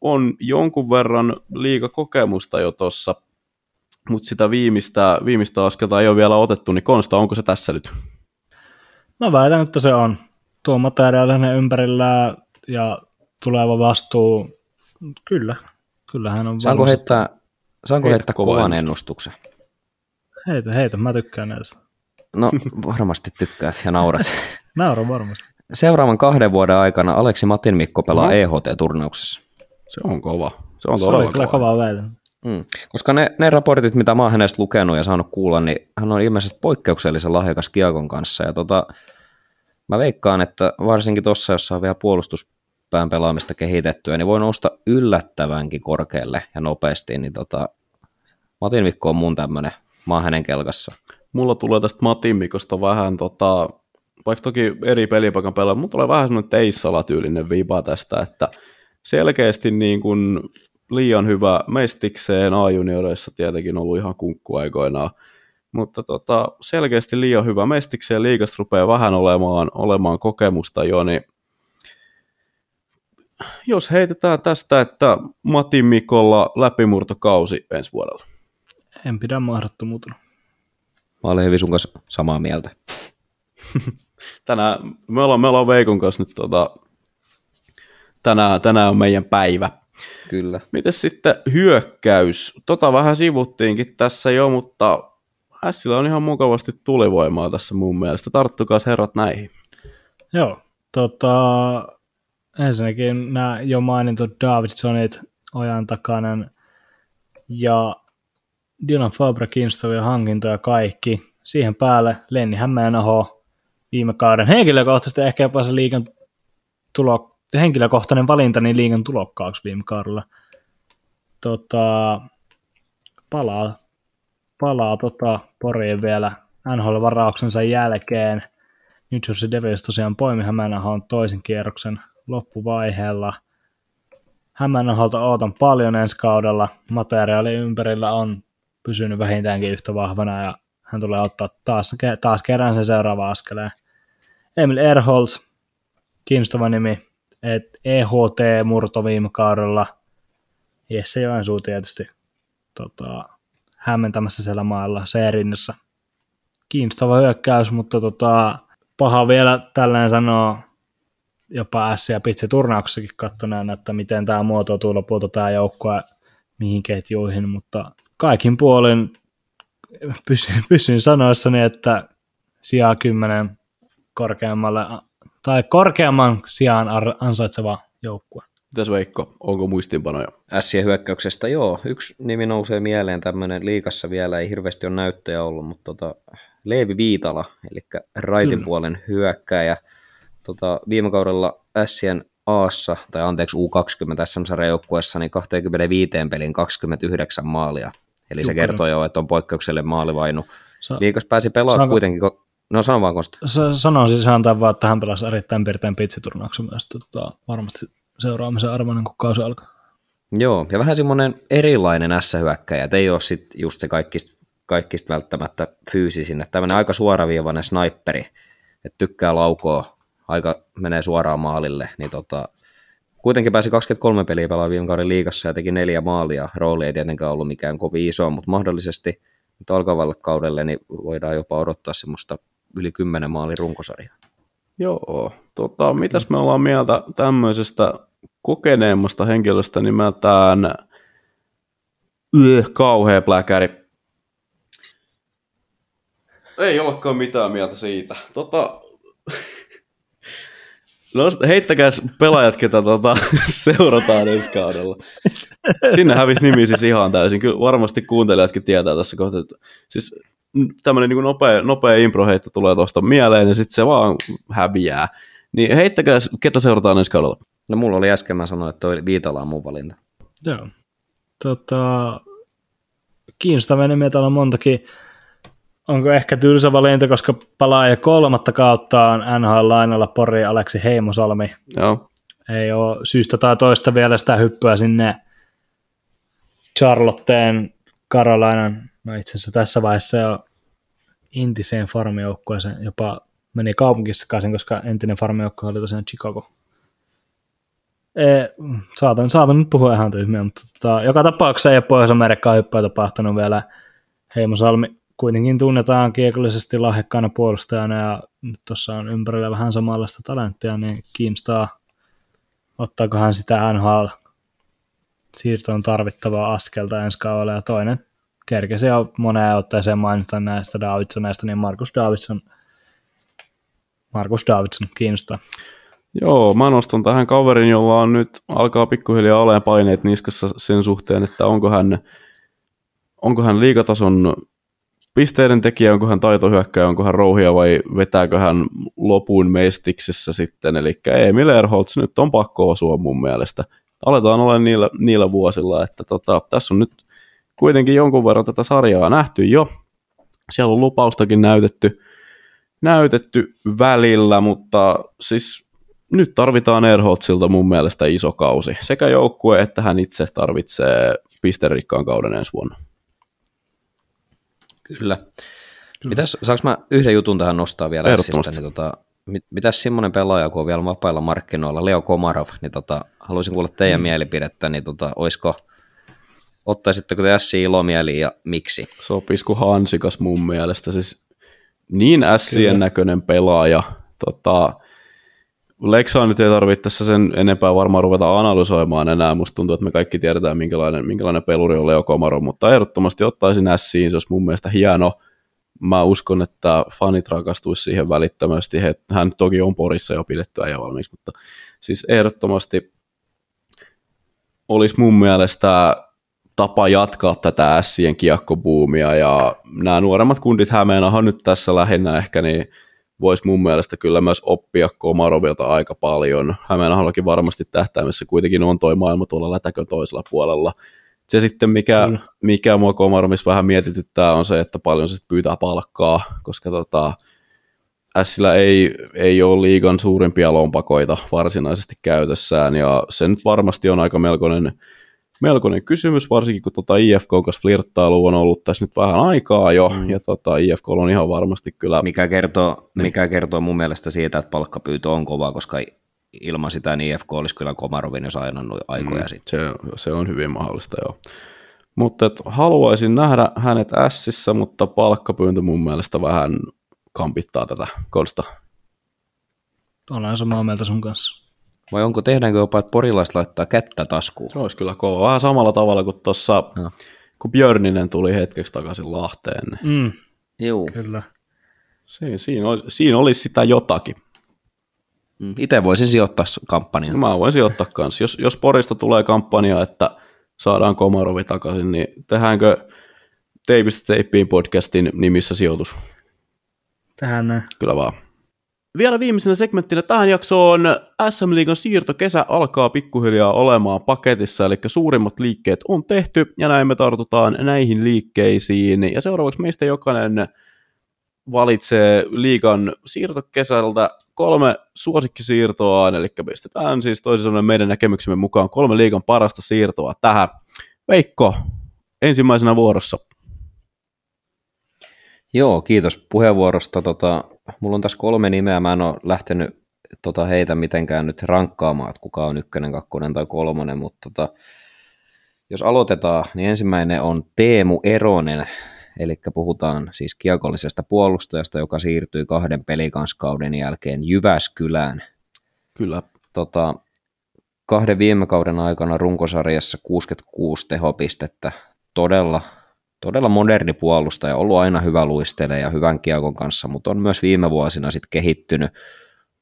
on jonkun verran liikakokemusta jo tuossa, mutta sitä viimeistä, viimeistä askelta ei ole vielä otettu, niin Konsta, onko se tässä nyt? Mä väitän, että se on. Tuo materiaalinen ympärillä ja tuleva vastuu, kyllä, kyllä hän on Saanko heittää, saanko heittää kovan ennustuksen? Heitä, heitä, mä tykkään näistä. No varmasti tykkäät ja naurat. Nauran varmasti. Seuraavan kahden vuoden aikana Aleksi Matin Mikko pelaa no. EHT-turnauksessa. Se on kova. Se on se oli kyllä kova väite. Mm. Koska ne, ne raportit, mitä mä oon hänestä lukenut ja saanut kuulla, niin hän on ilmeisesti poikkeuksellisen lahjakas Kiakon kanssa. Ja tota, mä veikkaan, että varsinkin tuossa, jossa on vielä puolustus pään pelaamista kehitettyä, niin voi nousta yllättävänkin korkealle ja nopeasti, niin tota, Matin Mikko on mun tämmönen, mä oon hänen kelkassa. Mulla tulee tästä Matin Mikosta vähän, tota, vaikka toki eri pelipaikan pelaa, mutta tulee vähän semmoinen teissala-tyylinen viipa tästä, että selkeästi niin kuin liian hyvä mestikseen A-junioreissa tietenkin ollut ihan kunkkuaikoinaan, mutta tota, selkeästi liian hyvä mestikseen liikasta rupeaa vähän olemaan, olemaan kokemusta jo, niin jos heitetään tästä, että Matti Mikolla läpimurtokausi ensi vuodella. En pidä mahdottomuutena. Mä olen hyvin sun kanssa samaa mieltä. tänään, me ollaan, me ollaan Veikon kanssa nyt tota, tänään, tänään on meidän päivä. Kyllä. Miten sitten hyökkäys? Tota vähän sivuttiinkin tässä jo, mutta Sillä on ihan mukavasti tulivoimaa tässä mun mielestä. Tarttukaa herrat näihin. Joo, tota, ensinnäkin nämä jo mainitut Davidsonit, Ojan takainen ja Dylan Fabre Kinstovia hankintoja kaikki. Siihen päälle Lenni Hämeenaho viime kauden henkilökohtaisesti ehkä jopa se liikan tulo, henkilökohtainen valinta niin liigan tulokkaaksi viime kaudella. Tota, palaa, palaa tota, Poriin vielä NHL-varauksensa jälkeen. Nyt jos se Devils tosiaan poimi Hämeenahon toisen kierroksen loppuvaiheella. Hämeenaholta ootan paljon ensi kaudella. Materiaali ympärillä on pysynyt vähintäänkin yhtä vahvana ja hän tulee ottaa taas, taas kerran sen seuraava askeleen. Emil Erholz, kiinnostava nimi, et EHT-murto viime kaudella. Jesse Joensuu tietysti tota, hämmentämässä siellä maalla Seerinnassa. Kiinnostava hyökkäys, mutta tota, paha vielä tällään sanoa jopa S- ja Pitsi-turnauksessakin kattoneen, että miten tämä muotoutuu lopulta tämä joukkue mihin ketjuihin, mutta kaikin puolin pysyn, pysyn sanoissani, että sijaa 10 korkeammalle, tai korkeamman sijaan ansaitseva joukkue. Mitäs Veikko, onko muistinpanoja? Ässien hyökkäyksestä, joo. Yksi nimi nousee mieleen, tämmöinen liikassa vielä ei hirveästi ole näyttöjä ollut, mutta tota, Leevi Viitala, eli raitin hmm. puolen hyökkäjä. Tota, viime kaudella Ässien Aassa, tai anteeksi U20 SM-sarjajoukkueessa, niin 25 pelin 29 maalia. Eli se kertoo jo, että on poikkeukselle maalivainu. Sa- Liikas pääsi pelaamaan Saanko... kuitenkin, no sano vaan Kosta. Sanoin siis antaa vaan, että hän pelasi erittäin piirtein pitsiturnauksen myös, tota, varmasti seuraamisen arvoinen, kun kausi alkaa. Joo, ja vähän semmoinen erilainen S-hyökkäjä, että ei ole sit just se kaikista, kaikista välttämättä fyysisin, että tämmöinen aika suoraviivainen sniperi, että tykkää laukoa, aika menee suoraan maalille, niin tota, kuitenkin pääsi 23 peliä pelaa viime kauden liigassa ja teki neljä maalia. Rooli ei tietenkään ollut mikään kovin iso, mutta mahdollisesti nyt alkavalle kaudelle niin voidaan jopa odottaa semmoista yli 10 maalin runkosarjaa. Joo, tota, mitäs me ollaan mieltä tämmöisestä kokeneemmasta henkilöstä nimeltään Yh, kauhea pläkäri. Ei olekaan mitään mieltä siitä. Tota, no, heittäkää pelaajat, ketä tota, seurataan ensi kaudella. Sinne hävisi nimi siis ihan täysin. Kyllä varmasti kuuntelijatkin tietää tässä kohtaa. Että, siis tämmöinen niin nopea, nopea improheitto tulee tuosta mieleen ja sitten se vaan häviää. Niin heittäkää, ketä seurataan ensi kaudella. No mulla oli äsken, mä sanoin, että toi Viitala on mun valinta. Joo. Tota, kiinnostavaa nimiä täällä on montakin. Onko ehkä tylsä valinta, koska palaa ja kolmatta kautta on NHL-lainalla Pori Aleksi Heimosalmi. Joo. Ei ole syystä tai toista vielä sitä hyppyä sinne Charlotteen, Carolinan, no itse asiassa tässä vaiheessa jo intiseen farmijoukkueeseen, jopa meni kaupunkissa sekaisin, koska entinen farmijoukkue oli tosiaan Chicago. Saatan, saatan nyt puhua ihan tyhmiä, mutta tota, joka tapauksessa ei ole Pohjois-Amerikkaan hyppyä tapahtunut vielä. Heimosalmi kuitenkin tunnetaan kiekollisesti lahjakkaana puolustajana ja nyt tuossa on ympärillä vähän samanlaista talenttia, niin kiinnostaa, ottaako hän sitä NHL siirtoon tarvittavaa askelta ensi kaudella ja toinen kerkesi jo moneen otteeseen mainita näistä Davidsoneista, niin Markus Davidson, Markus Davidson kiinnostaa. Joo, mä nostan tähän kaverin, jolla on nyt alkaa pikkuhiljaa olemaan paineet niskassa sen suhteen, että onko hän, onko hän liikatason pisteiden tekijä, onko hän taitohyökkäjä, onko hän rouhia vai vetääkö hän lopun mestiksessä sitten. Eli Emil Erholtz nyt on pakko osua mun mielestä. Aletaan olla niillä, niillä vuosilla, että tota, tässä on nyt kuitenkin jonkun verran tätä sarjaa nähty jo. Siellä on lupaustakin näytetty, näytetty välillä, mutta siis nyt tarvitaan Erholtzilta mun mielestä iso kausi. Sekä joukkue että hän itse tarvitsee pisterikkaan kauden ensi vuonna. Kyllä. Mitäs, saanko mä yhden jutun tähän nostaa vielä Essistä, niin tota, mit, mitäs semmoinen pelaaja, kun on vielä vapailla markkinoilla, Leo Komarov, niin tota, haluaisin kuulla teidän mm. mielipidettä, niin tota, olisiko, ottaisitteko te Ssi ilomieli ja miksi? Sopisiko Hansikas mun mielestä, siis niin Sien näköinen pelaaja, tota, Lexaa nyt ei tarvitse tässä sen enempää varmaan ruveta analysoimaan enää. Musta tuntuu, että me kaikki tiedetään, minkälainen, minkälainen peluri on Leo Komaro, mutta ehdottomasti ottaisin Siin, se olisi mun mielestä hieno. Mä uskon, että fanit rakastuisi siihen välittömästi. Hän toki on Porissa jo pidettyä ja valmiiksi, mutta siis ehdottomasti olisi mun mielestä tapa jatkaa tätä Sien kiekkobuumia ja nämä nuoremmat kundit Hämeenahan nyt tässä lähinnä ehkä niin voisi mun mielestä kyllä myös oppia Komarovilta aika paljon. Hämeenahollakin varmasti tähtäimessä kuitenkin on toi maailma tuolla lätäkön toisella puolella. Se sitten, mikä, mm. mikä mua Komaromissa vähän mietityttää, on se, että paljon se pyytää palkkaa, koska tota, Sillä ei, ei ole liigan suurimpia lompakoita varsinaisesti käytössään, ja se nyt varmasti on aika melkoinen melkoinen kysymys, varsinkin kun tota IFK kanssa flirttailu on ollut tässä nyt vähän aikaa jo, mm. ja tota IFK on ihan varmasti kyllä... Mikä kertoo, niin. mikä kertoo mun mielestä siitä, että palkkapyytö on kova, koska ilman sitä niin IFK olisi kyllä Komarovin jos ajanut aikoja mm, sitten. Se, se on hyvin mahdollista, joo. Mutta et, haluaisin nähdä hänet ässissä, mutta palkkapyyntö mun mielestä vähän kampittaa tätä Kolsta. Olen samaa mieltä sun kanssa. Vai onko, tehdäänkö jopa, että porilaiset laittaa kättä taskuun? Se olisi kyllä kova. Vähän samalla tavalla kuin tuossa, no. kun Björninen tuli hetkeksi takaisin Lahteen. Mm. Joo. Kyllä. Siinä, siinä, olisi, siinä olisi sitä jotakin. Mm. Itse voisin sijoittaa kampanjan. Mä voin sijoittaa kanssa. Jos, jos Porista tulee kampanja, että saadaan Komarovi takaisin, niin tehdäänkö Teipistä teippiin podcastin nimissä sijoitus? Tähän näin. Kyllä vaan. Vielä viimeisenä segmenttinä tähän jaksoon SM Liigan siirtokesä alkaa pikkuhiljaa olemaan paketissa, eli suurimmat liikkeet on tehty, ja näin me tartutaan näihin liikkeisiin. Ja seuraavaksi meistä jokainen valitsee liigan siirtokesältä kolme suosikkisiirtoa, eli pistetään siis toisin sanoen meidän näkemyksemme mukaan kolme liigan parasta siirtoa tähän. Veikko, ensimmäisenä vuorossa. Joo, kiitos puheenvuorosta. Tota, mulla on tässä kolme nimeä, mä en ole lähtenyt tota, heitä mitenkään nyt rankkaamaan, että kuka on ykkönen, kakkonen tai kolmonen, mutta tota, jos aloitetaan, niin ensimmäinen on Teemu Eronen, eli puhutaan siis kiekollisesta puolustajasta, joka siirtyi kahden pelikanskauden jälkeen Jyväskylään. Kyllä. Tota, kahden viime kauden aikana runkosarjassa 66 tehopistettä, todella todella moderni puolustaja, ollut aina hyvä luistele ja hyvän kiekon kanssa, mutta on myös viime vuosina sitten kehittynyt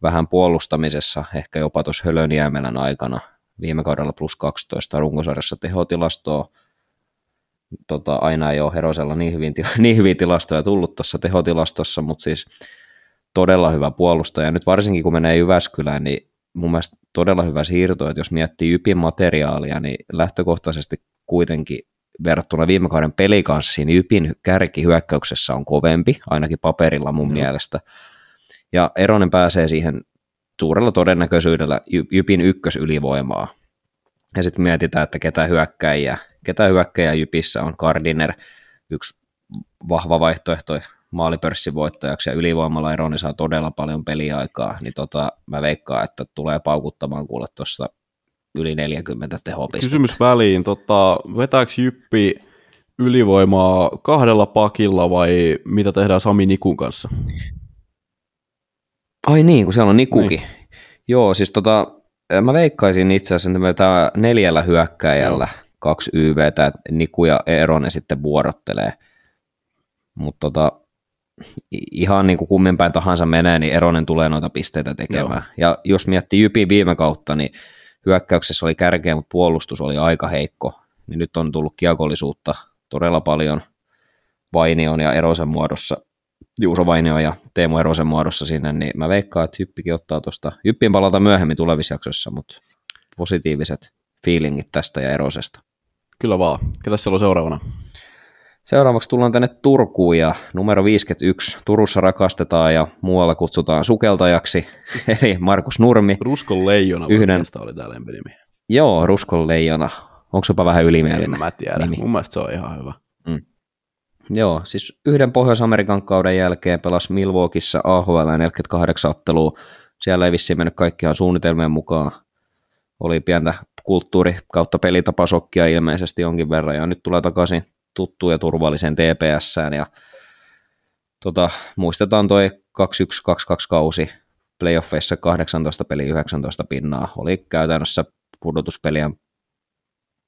vähän puolustamisessa, ehkä jopa tuossa Hölöniemelän aikana, viime kaudella plus 12 runkosarjassa tehotilastoa, tota, aina ei ole Herosella niin hyvin, niin hyvin tilastoja tullut tuossa tehotilastossa, mutta siis todella hyvä puolustaja. Nyt varsinkin kun menee Jyväskylään, niin mun mielestä todella hyvä siirto, että jos miettii Jypin materiaalia, niin lähtökohtaisesti kuitenkin verrattuna viime kauden pelikanssiin, niin Jypin kärki hyökkäyksessä on kovempi, ainakin paperilla mun mm. mielestä. Ja Eronen pääsee siihen suurella todennäköisyydellä Jypin ykkösylivoimaa. Ja sitten mietitään, että ketä hyökkäjiä, ketä hyökkäjiä Jypissä on Gardiner, yksi vahva vaihtoehto maalipörssivoittajaksi ja ylivoimalla Eroni saa todella paljon peliaikaa, niin tota, mä veikkaan, että tulee paukuttamaan kuule tuossa yli 40 tehopista. Kysymys väliin, tota, vetääkö Jyppi ylivoimaa kahdella pakilla vai mitä tehdään Sami Nikun kanssa? Ai niin, kun siellä on Nikukin. Niin. Joo, siis tota, mä veikkaisin itse asiassa, että me tämä neljällä hyökkäjällä Joo. kaksi YVtä, että Niku ja Eronen sitten vuorottelee. Mutta tota, ihan niin kuin kummin päin tahansa menee, niin Eronen tulee noita pisteitä tekemään. Joo. Ja jos miettii Jypin viime kautta, niin hyökkäyksessä oli kärkeä, mutta puolustus oli aika heikko. Niin nyt on tullut kiekollisuutta todella paljon Vainion ja Erosen muodossa, Juuso Vainio ja Teemu Erosen muodossa sinne, niin mä veikkaan, että Hyppikin ottaa tuosta, Hyppin palata myöhemmin tulevissa jaksoissa, mutta positiiviset fiilingit tästä ja Erosesta. Kyllä vaan. Ketä siellä on seuraavana? Seuraavaksi tullaan tänne Turkuun ja numero 51. Turussa rakastetaan ja muualla kutsutaan sukeltajaksi, eli Markus Nurmi. Ruskon leijona Yhden... oli tää lempinimi. Joo, Ruskon leijona. Onko jopa vähän ylimielinen? En mä tiedä, nimi? mun mielestä se on ihan hyvä. Mm. Joo, siis yhden Pohjois-Amerikan kauden jälkeen pelasi Milwaukeeissa AHL 48 ottelua. Siellä ei vissiin mennyt kaikkiaan suunnitelmien mukaan. Oli pientä kulttuuri kautta pelitapasokkia ilmeisesti jonkin verran ja nyt tulee takaisin tuttuun ja turvalliseen TPSään ja tota, muistetaan toi 2-1-2-2 kausi playoffeissa 18 peli 19 pinnaa. Oli käytännössä pudotuspeliä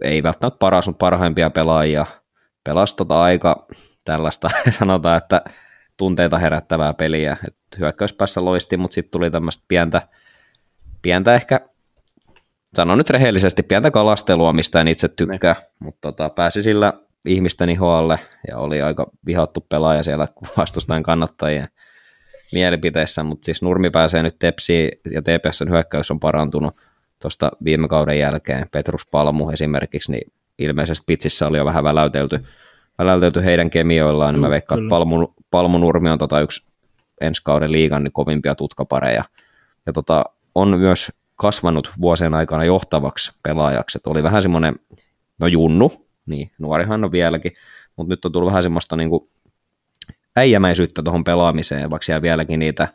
ei välttämättä paras, mutta parhaimpia pelaajia. Pelasi tota aika tällaista, sanotaan, että tunteita herättävää peliä. Et hyökkäyspäässä loisti, mutta sitten tuli tämmöistä pientä, pientä ehkä, sanon nyt rehellisesti, pientä kalastelua, mistä en itse tykkää, niin. mutta tota, pääsi sillä ihmisten ihoalle ja oli aika vihattu pelaaja siellä vastustajan kannattajien mielipiteissä, mutta siis Nurmi pääsee nyt Tepsiin ja TPSn hyökkäys on parantunut tuosta viime kauden jälkeen. Petrus Palmu esimerkiksi, niin ilmeisesti pitsissä oli jo vähän väläytelty, väläytelty heidän kemioillaan, niin mä veikkaan, että Palmu, Palmu Nurmi on tota yksi ensi kauden liigan niin kovimpia tutkapareja. Ja tota, on myös kasvanut vuosien aikana johtavaksi pelaajaksi, että oli vähän semmoinen, no junnu, niin nuorihan on vieläkin, mutta nyt on tullut vähän semmoista niin kuin äijämäisyyttä tuohon pelaamiseen, vaikka siellä vieläkin niitä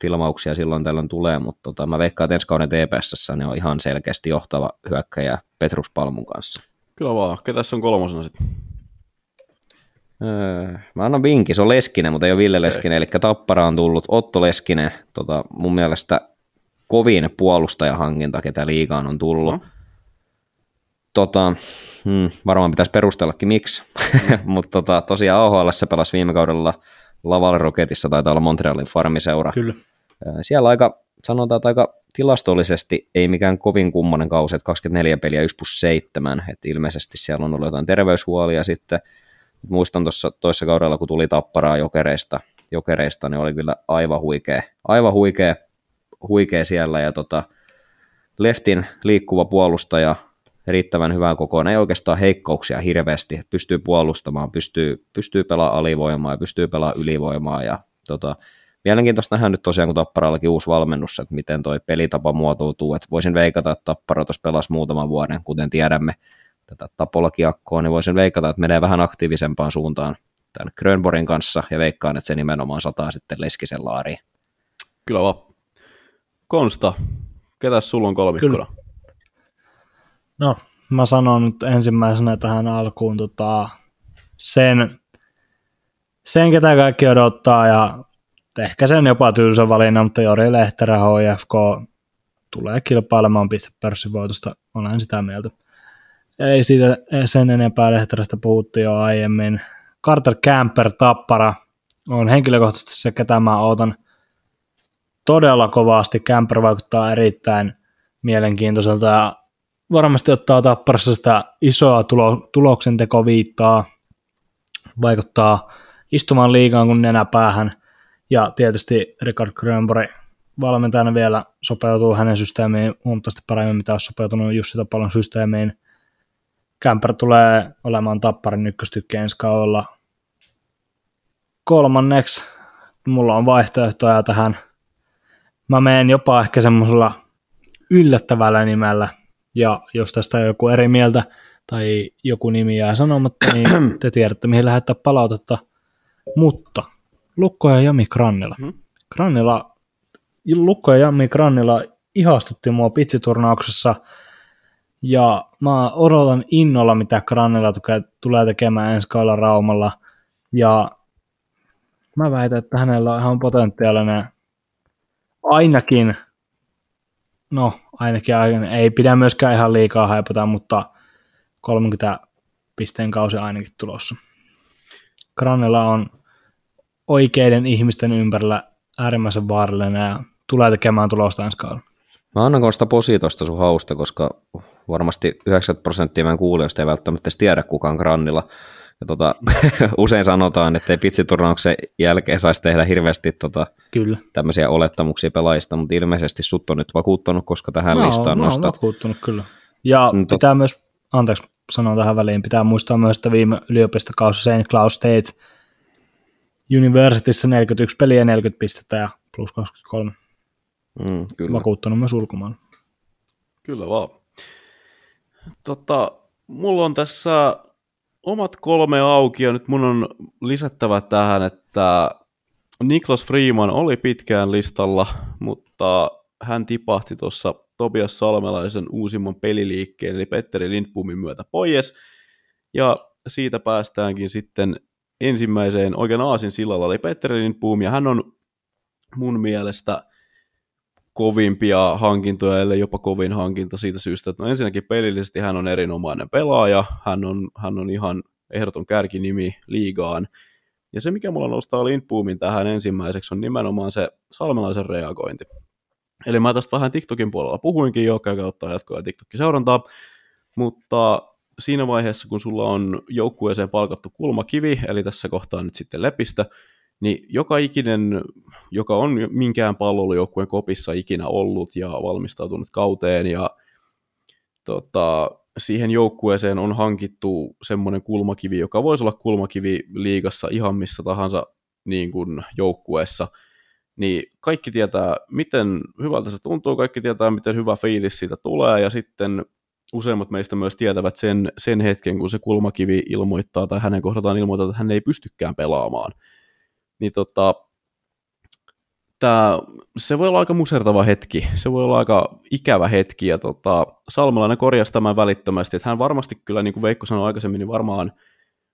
filmauksia silloin tällöin tulee, mutta tota, mä veikkaan, että ensi kauden TPS ne on ihan selkeästi johtava hyökkäjä Petrus Palmun kanssa. Kyllä vaan. Ketäs on kolmosena sitten? Öö, mä annan vinkki, se on Leskinen, mutta ei ole Ville Leskinen, eli Tappara on tullut Otto Leskinen, tota, mun mielestä kovin puolustajahankinta, ketä liigaan on tullut. No. Tota, Hmm, varmaan pitäisi perustellakin miksi, mm. mutta tota, tosiaan AHL pelasi viime kaudella Laval Rocketissa, taitaa olla Montrealin farmiseura. Kyllä. Siellä aika, sanotaan, että aika tilastollisesti ei mikään kovin kummonen kausi, että 24 peliä 1 plus 7, että ilmeisesti siellä on ollut jotain terveyshuolia sitten. Muistan tuossa toissa kaudella, kun tuli tapparaa jokereista, jokereista niin oli kyllä aivan huikea, aivan huikea, huikea siellä ja tota, Leftin liikkuva puolustaja, riittävän hyvää kokoinen, ei oikeastaan heikkouksia hirveästi, pystyy puolustamaan, pystyy, pystyy pelaamaan alivoimaa ja pystyy pelaamaan ylivoimaa ja tota, mielenkiintoista nähdä nyt tosiaan, kun Tapparallakin uusi valmennus, että miten toi pelitapa muotoutuu, että voisin veikata, että Tappara tuossa pelasi muutaman vuoden, kuten tiedämme tätä tapolakiakkoa, niin voisin veikata, että menee vähän aktiivisempaan suuntaan tämän Grönborin kanssa ja veikkaan, että se nimenomaan sataa sitten Leskisen laariin. Kyllä vaan. Konsta, ketäs sulla on kolmikkona? Kyllä. No, mä sanon nyt ensimmäisenä tähän alkuun tota, sen, sen, ketä kaikki odottaa, ja ehkä sen jopa tylsä valinnan, mutta Jori Lehterä HFK tulee kilpailemaan pistepörssivoitosta, olen sitä mieltä. Ei siitä sen enempää Lehterästä puhuttu jo aiemmin. Carter Camper Tappara on henkilökohtaisesti se, ketä mä ootan todella kovasti. Camper vaikuttaa erittäin mielenkiintoiselta ja varmasti ottaa tapparassa sitä isoa tulo, tuloksentekoviittaa, vaikuttaa istumaan liigaan kuin nenäpäähän, ja tietysti Richard Grönborg valmentajana vielä sopeutuu hänen systeemiin huomattavasti paremmin, mitä olisi sopeutunut Jussi Tapalon systeemiin. Kämpär tulee olemaan Tapparin ykköstykki ensi kaudella. Kolmanneksi mulla on vaihtoehtoja tähän. Mä menen jopa ehkä semmoisella yllättävällä nimellä, ja jos tästä on joku eri mieltä tai joku nimi jää sanomatta, niin te tiedätte, mihin lähettää palautetta. Mutta Lukko ja Jami Krannila. Hmm? Krannila, Lukko ja Jami Krannila ihastutti mua pitsiturnauksessa, ja mä odotan innolla, mitä Krannila tulee tekemään ensi kaudella Raumalla, ja mä väitän, että hänellä on ihan potentiaalinen ainakin no ainakin ei pidä myöskään ihan liikaa haipata, mutta 30 pisteen kausi ainakin tulossa. Granella on oikeiden ihmisten ympärillä äärimmäisen vaarallinen ja tulee tekemään tulosta ensi kaudella. Mä annan sitä positosta sun hausta, koska varmasti 90 prosenttia meidän kuulijoista ei välttämättä tiedä kukaan Grannilla. Ja tota, usein sanotaan, että ei pitsiturnauksen jälkeen saisi tehdä hirveästi tota, Kyllä. tämmöisiä olettamuksia pelaajista, mutta ilmeisesti sut on nyt vakuuttanut, koska tähän no, listaan nostat. Mä vakuuttunut kyllä. Ja no, pitää tot... myös, anteeksi sanon tähän väliin, pitää muistaa myös, että viime yliopistokausi St. Cloud State Universityssä 41 peliä 40 pistettä ja plus 23. Mm, kyllä. Vakuuttanut myös ulkomaan. Kyllä vaan. Tota, mulla on tässä omat kolme auki ja nyt mun on lisättävä tähän, että Niklas Freeman oli pitkään listalla, mutta hän tipahti tuossa Tobias Salmelaisen uusimman peliliikkeen, eli Petteri Lindbomin myötä pois. Ja siitä päästäänkin sitten ensimmäiseen oikein aasin sillalla, eli Petteri Lindbom, ja hän on mun mielestä kovimpia hankintoja, ellei jopa kovin hankinta siitä syystä, että no ensinnäkin pelillisesti hän on erinomainen pelaaja, hän on, hän on ihan ehdoton kärkinimi liigaan, ja se, mikä mulla nostaa Lindboomin tähän ensimmäiseksi, on nimenomaan se salmelaisen reagointi. Eli mä tästä vähän TikTokin puolella puhuinkin jo, käykää ottaa jatkoa TikTokin seurantaa, mutta siinä vaiheessa, kun sulla on joukkueeseen palkattu kulmakivi, eli tässä kohtaa nyt sitten lepistä, niin joka ikinen, joka on minkään palloilujoukkueen kopissa ikinä ollut ja valmistautunut kauteen ja tota, siihen joukkueeseen on hankittu semmoinen kulmakivi, joka voisi olla kulmakivi liigassa ihan missä tahansa niin kuin joukkueessa, niin kaikki tietää, miten hyvältä se tuntuu, kaikki tietää, miten hyvä fiilis siitä tulee, ja sitten useimmat meistä myös tietävät sen, sen hetken, kun se kulmakivi ilmoittaa tai hänen kohdataan ilmoittaa, että hän ei pystykään pelaamaan niin tota, tää, se voi olla aika musertava hetki, se voi olla aika ikävä hetki, ja tota, Salmelainen korjasi tämän välittömästi, että hän varmasti kyllä, niin kuin Veikko sanoi aikaisemmin, niin varmaan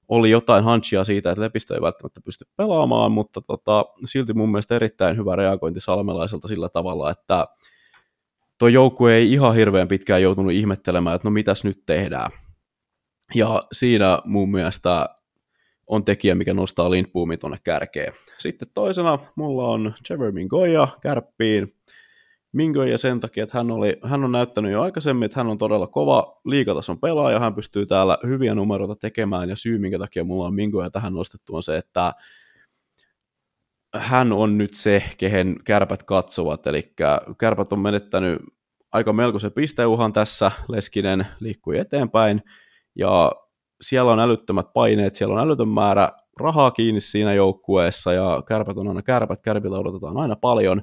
oli jotain hanchia siitä, että Lepistö ei välttämättä pysty pelaamaan, mutta tota, silti mun mielestä erittäin hyvä reagointi Salmelaiselta sillä tavalla, että tuo joukkue ei ihan hirveän pitkään joutunut ihmettelemään, että no mitäs nyt tehdään. Ja siinä mun mielestä on tekijä, mikä nostaa Lindboomin tuonne kärkeen. Sitten toisena mulla on Trevor Mingoja kärppiin. Mingoja sen takia, että hän, oli, hän on näyttänyt jo aikaisemmin, että hän on todella kova liikatason pelaaja, hän pystyy täällä hyviä numeroita tekemään, ja syy, minkä takia mulla on Mingoja tähän nostettu, on se, että hän on nyt se, kehen kärpät katsovat, eli kärpät on menettänyt aika melkoisen pisteuhan tässä, Leskinen liikkui eteenpäin, ja siellä on älyttömät paineet, siellä on älytön määrä rahaa kiinni siinä joukkueessa ja kärpät on aina kärpät, kärpiltä odotetaan aina paljon.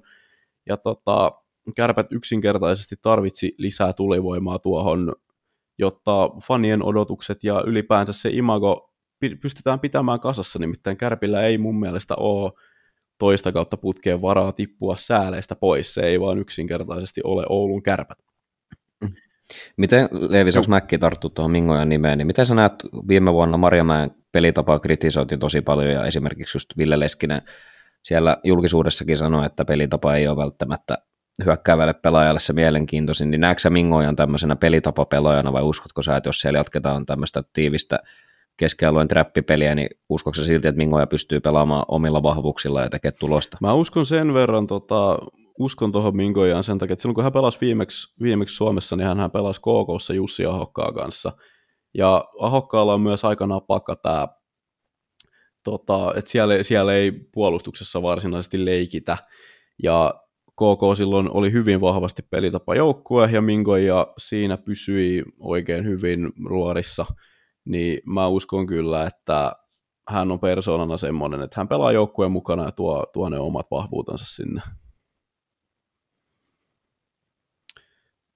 Ja tota, kärpät yksinkertaisesti tarvitsi lisää tulivoimaa tuohon, jotta fanien odotukset ja ylipäänsä se imago pystytään pitämään kasassa, nimittäin kärpillä ei mun mielestä ole toista kautta putkeen varaa tippua sääleistä pois, se ei vaan yksinkertaisesti ole Oulun kärpät. Miten, Leevi, jos Mäkki tarttuu tuohon Mingojan nimeen, niin miten sä näet viime vuonna Marjamäen pelitapaa kritisoitiin tosi paljon ja esimerkiksi just Ville Leskinen siellä julkisuudessakin sanoi, että pelitapa ei ole välttämättä hyökkäävälle pelaajalle se mielenkiintoisin, niin näetkö sä Mingojan tämmöisenä pelitapapelaajana vai uskotko sä, että jos siellä jatketaan tämmöistä tiivistä keskialueen trappipeliä, niin uskotko silti, että Mingoja pystyy pelaamaan omilla vahvuuksilla ja tekemään tulosta? Mä uskon sen verran tota, uskon tuohon Mingoijaan sen takia, että silloin kun hän pelasi viimeksi, viimeksi Suomessa, niin hän pelasi KKssa Jussi Ahokkaan kanssa. Ja Ahokkaalla on myös aika napakka tämä, tota, että siellä, siellä ei puolustuksessa varsinaisesti leikitä. Ja KK silloin oli hyvin vahvasti pelitapa joukkue, ja Mingoja siinä pysyi oikein hyvin ruorissa. Niin mä uskon kyllä, että hän on persoonana semmoinen, että hän pelaa joukkueen mukana ja tuo, tuo ne omat vahvuutensa sinne.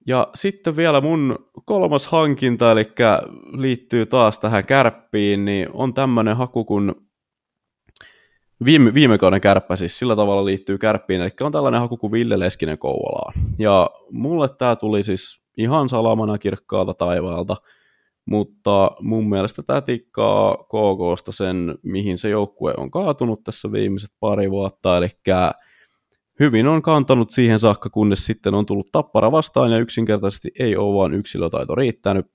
Ja sitten vielä mun kolmas hankinta, eli liittyy taas tähän kärppiin, niin on tämmöinen haku kun viime, viime kauden kärppä siis sillä tavalla liittyy kärppiin, eli on tällainen haku kuin Ville Leskinen Kouvolaan. Ja mulle tämä tuli siis ihan salamana kirkkaalta taivaalta, mutta mun mielestä tämä tikkaa KKsta sen, mihin se joukkue on kaatunut tässä viimeiset pari vuotta, eli hyvin on kantanut siihen saakka, kunnes sitten on tullut tappara vastaan ja yksinkertaisesti ei ole vaan yksilötaito riittänyt.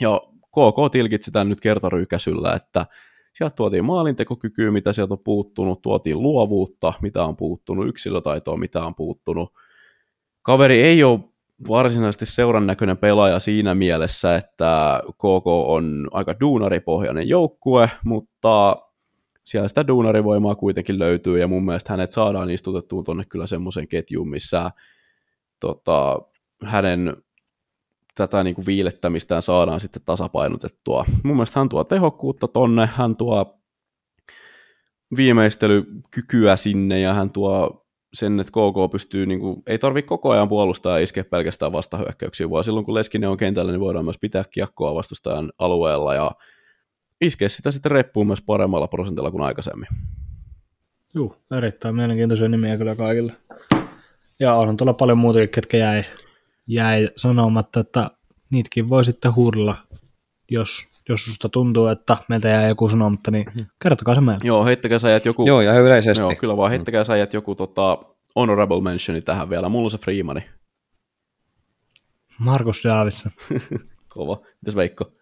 Ja KK tilkitsi tämän nyt kertarykäsyllä, että sieltä tuotiin maalintekokykyä, mitä sieltä on puuttunut, tuotiin luovuutta, mitä on puuttunut, yksilötaitoa, mitä on puuttunut. Kaveri ei ole varsinaisesti seuran näköinen pelaaja siinä mielessä, että KK on aika duunaripohjainen joukkue, mutta siellä sitä duunarivoimaa kuitenkin löytyy, ja mun mielestä hänet saadaan istutettua tuonne kyllä semmoisen ketjuun, missä tota, hänen tätä niin kuin viilettämistään saadaan sitten tasapainotettua. Mun mielestä hän tuo tehokkuutta tonne, hän tuo viimeistelykykyä sinne, ja hän tuo sen, että KK pystyy, niin kuin, ei tarvitse koko ajan puolustaa ja iskeä pelkästään vastahyökkäyksiä, vaan silloin kun Leskinen on kentällä, niin voidaan myös pitää kiekkoa vastustajan alueella ja iskeä sitä sitten reppuun myös paremmalla prosentilla kuin aikaisemmin. Joo, erittäin mielenkiintoisia nimiä kyllä kaikille. Ja on tuolla paljon muutakin, ketkä jäi, jäi sanomatta, että niitäkin voi sitten huudella, jos, jos susta tuntuu, että meiltä jää joku sanomatta, niin hmm. kertokaa se meille. Joo, heittäkää sä joku... Joo, ja yleisesti. Joo, kyllä vaan heittäkää sä joku tota, honorable mentioni tähän vielä. Mulla on se Freemani. Markus Davidson. Kova. Mitäs Veikko?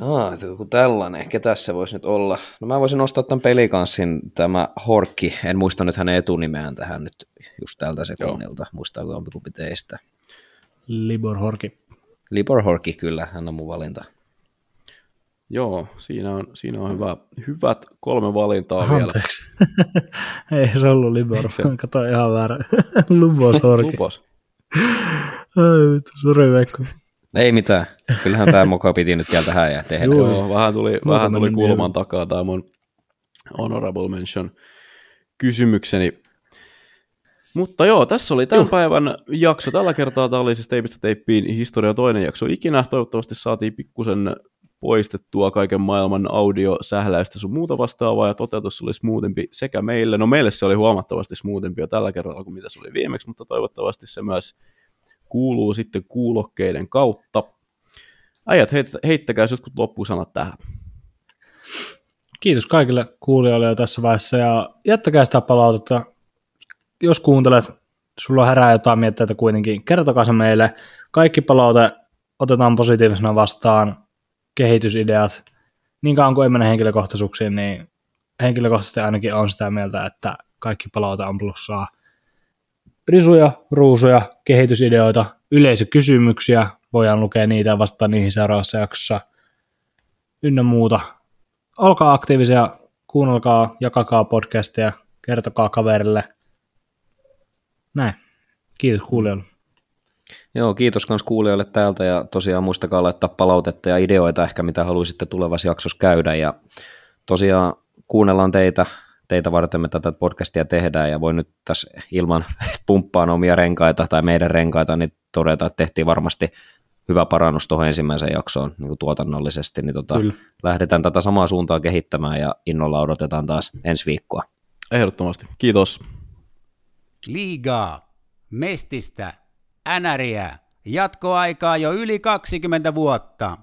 Aa, joku tällainen. Ketä tässä voisi nyt olla? No mä voisin nostaa tämän pelikanssin, tämä Horkki. En muista nyt hänen etunimeään tähän nyt just tältä sekunnilta. Joo. Muistaako jompikumpi teistä? Libor Horki. Libor Horki, kyllä. Hän on mun valinta. Joo, siinä on, siinä on hyvä, hyvät kolme valintaa Anteeksi. vielä. Ei se ollut Libor, se... kato ihan väärä. Lubos Horki. Lubos. Ai vittu, sori Veikko. Ei mitään. Kyllähän tämä moka piti nyt vielä tähän ja tehdä. Joo, vähän tuli, vähän tuli kulman vielä. takaa tämä mun honorable mention kysymykseni. Mutta joo, tässä oli tämän päivän jakso. Tällä kertaa tämä oli siis Teipistä teippiin historia toinen jakso ikinä. Toivottavasti saatiin pikkusen poistettua kaiken maailman audiosähläistä sun muuta vastaavaa ja toteutus oli smoothempi sekä meille. No meille se oli huomattavasti smoothempi jo tällä kerralla kuin mitä se oli viimeksi, mutta toivottavasti se myös kuuluu sitten kuulokkeiden kautta. Äijät, heittäkää jotkut loppusanat tähän. Kiitos kaikille kuulijoille jo tässä vaiheessa ja jättäkää sitä palautetta. Jos kuuntelet, sulla herää jotain mietteitä kuitenkin, kertokaa se meille. Kaikki palaute otetaan positiivisena vastaan, kehitysideat. Niin kauan kuin ei mene henkilökohtaisuuksiin, niin henkilökohtaisesti ainakin on sitä mieltä, että kaikki palaute on plussaa – risuja, ruusuja, kehitysideoita, yleisökysymyksiä, voidaan lukea niitä ja vastata niihin seuraavassa jaksossa ynnä muuta. Olkaa aktiivisia, kuunnelkaa, jakakaa podcasteja, kertokaa kaverille. Näin. Kiitos kuulijoille. Joo, kiitos myös kuulijoille täältä ja tosiaan muistakaa laittaa palautetta ja ideoita ehkä mitä haluaisitte tulevassa jaksossa käydä ja tosiaan kuunnellaan teitä teitä varten me tätä podcastia tehdään ja voi nyt tässä ilman pumppaan omia renkaita tai meidän renkaita, niin todeta, että tehtiin varmasti hyvä parannus tuohon ensimmäiseen jaksoon niin kuin tuotannollisesti, niin tota, lähdetään tätä samaa suuntaa kehittämään ja innolla odotetaan taas ensi viikkoa. Ehdottomasti. Kiitos. Liigaa, mestistä, änäriä, jatkoaikaa jo yli 20 vuotta.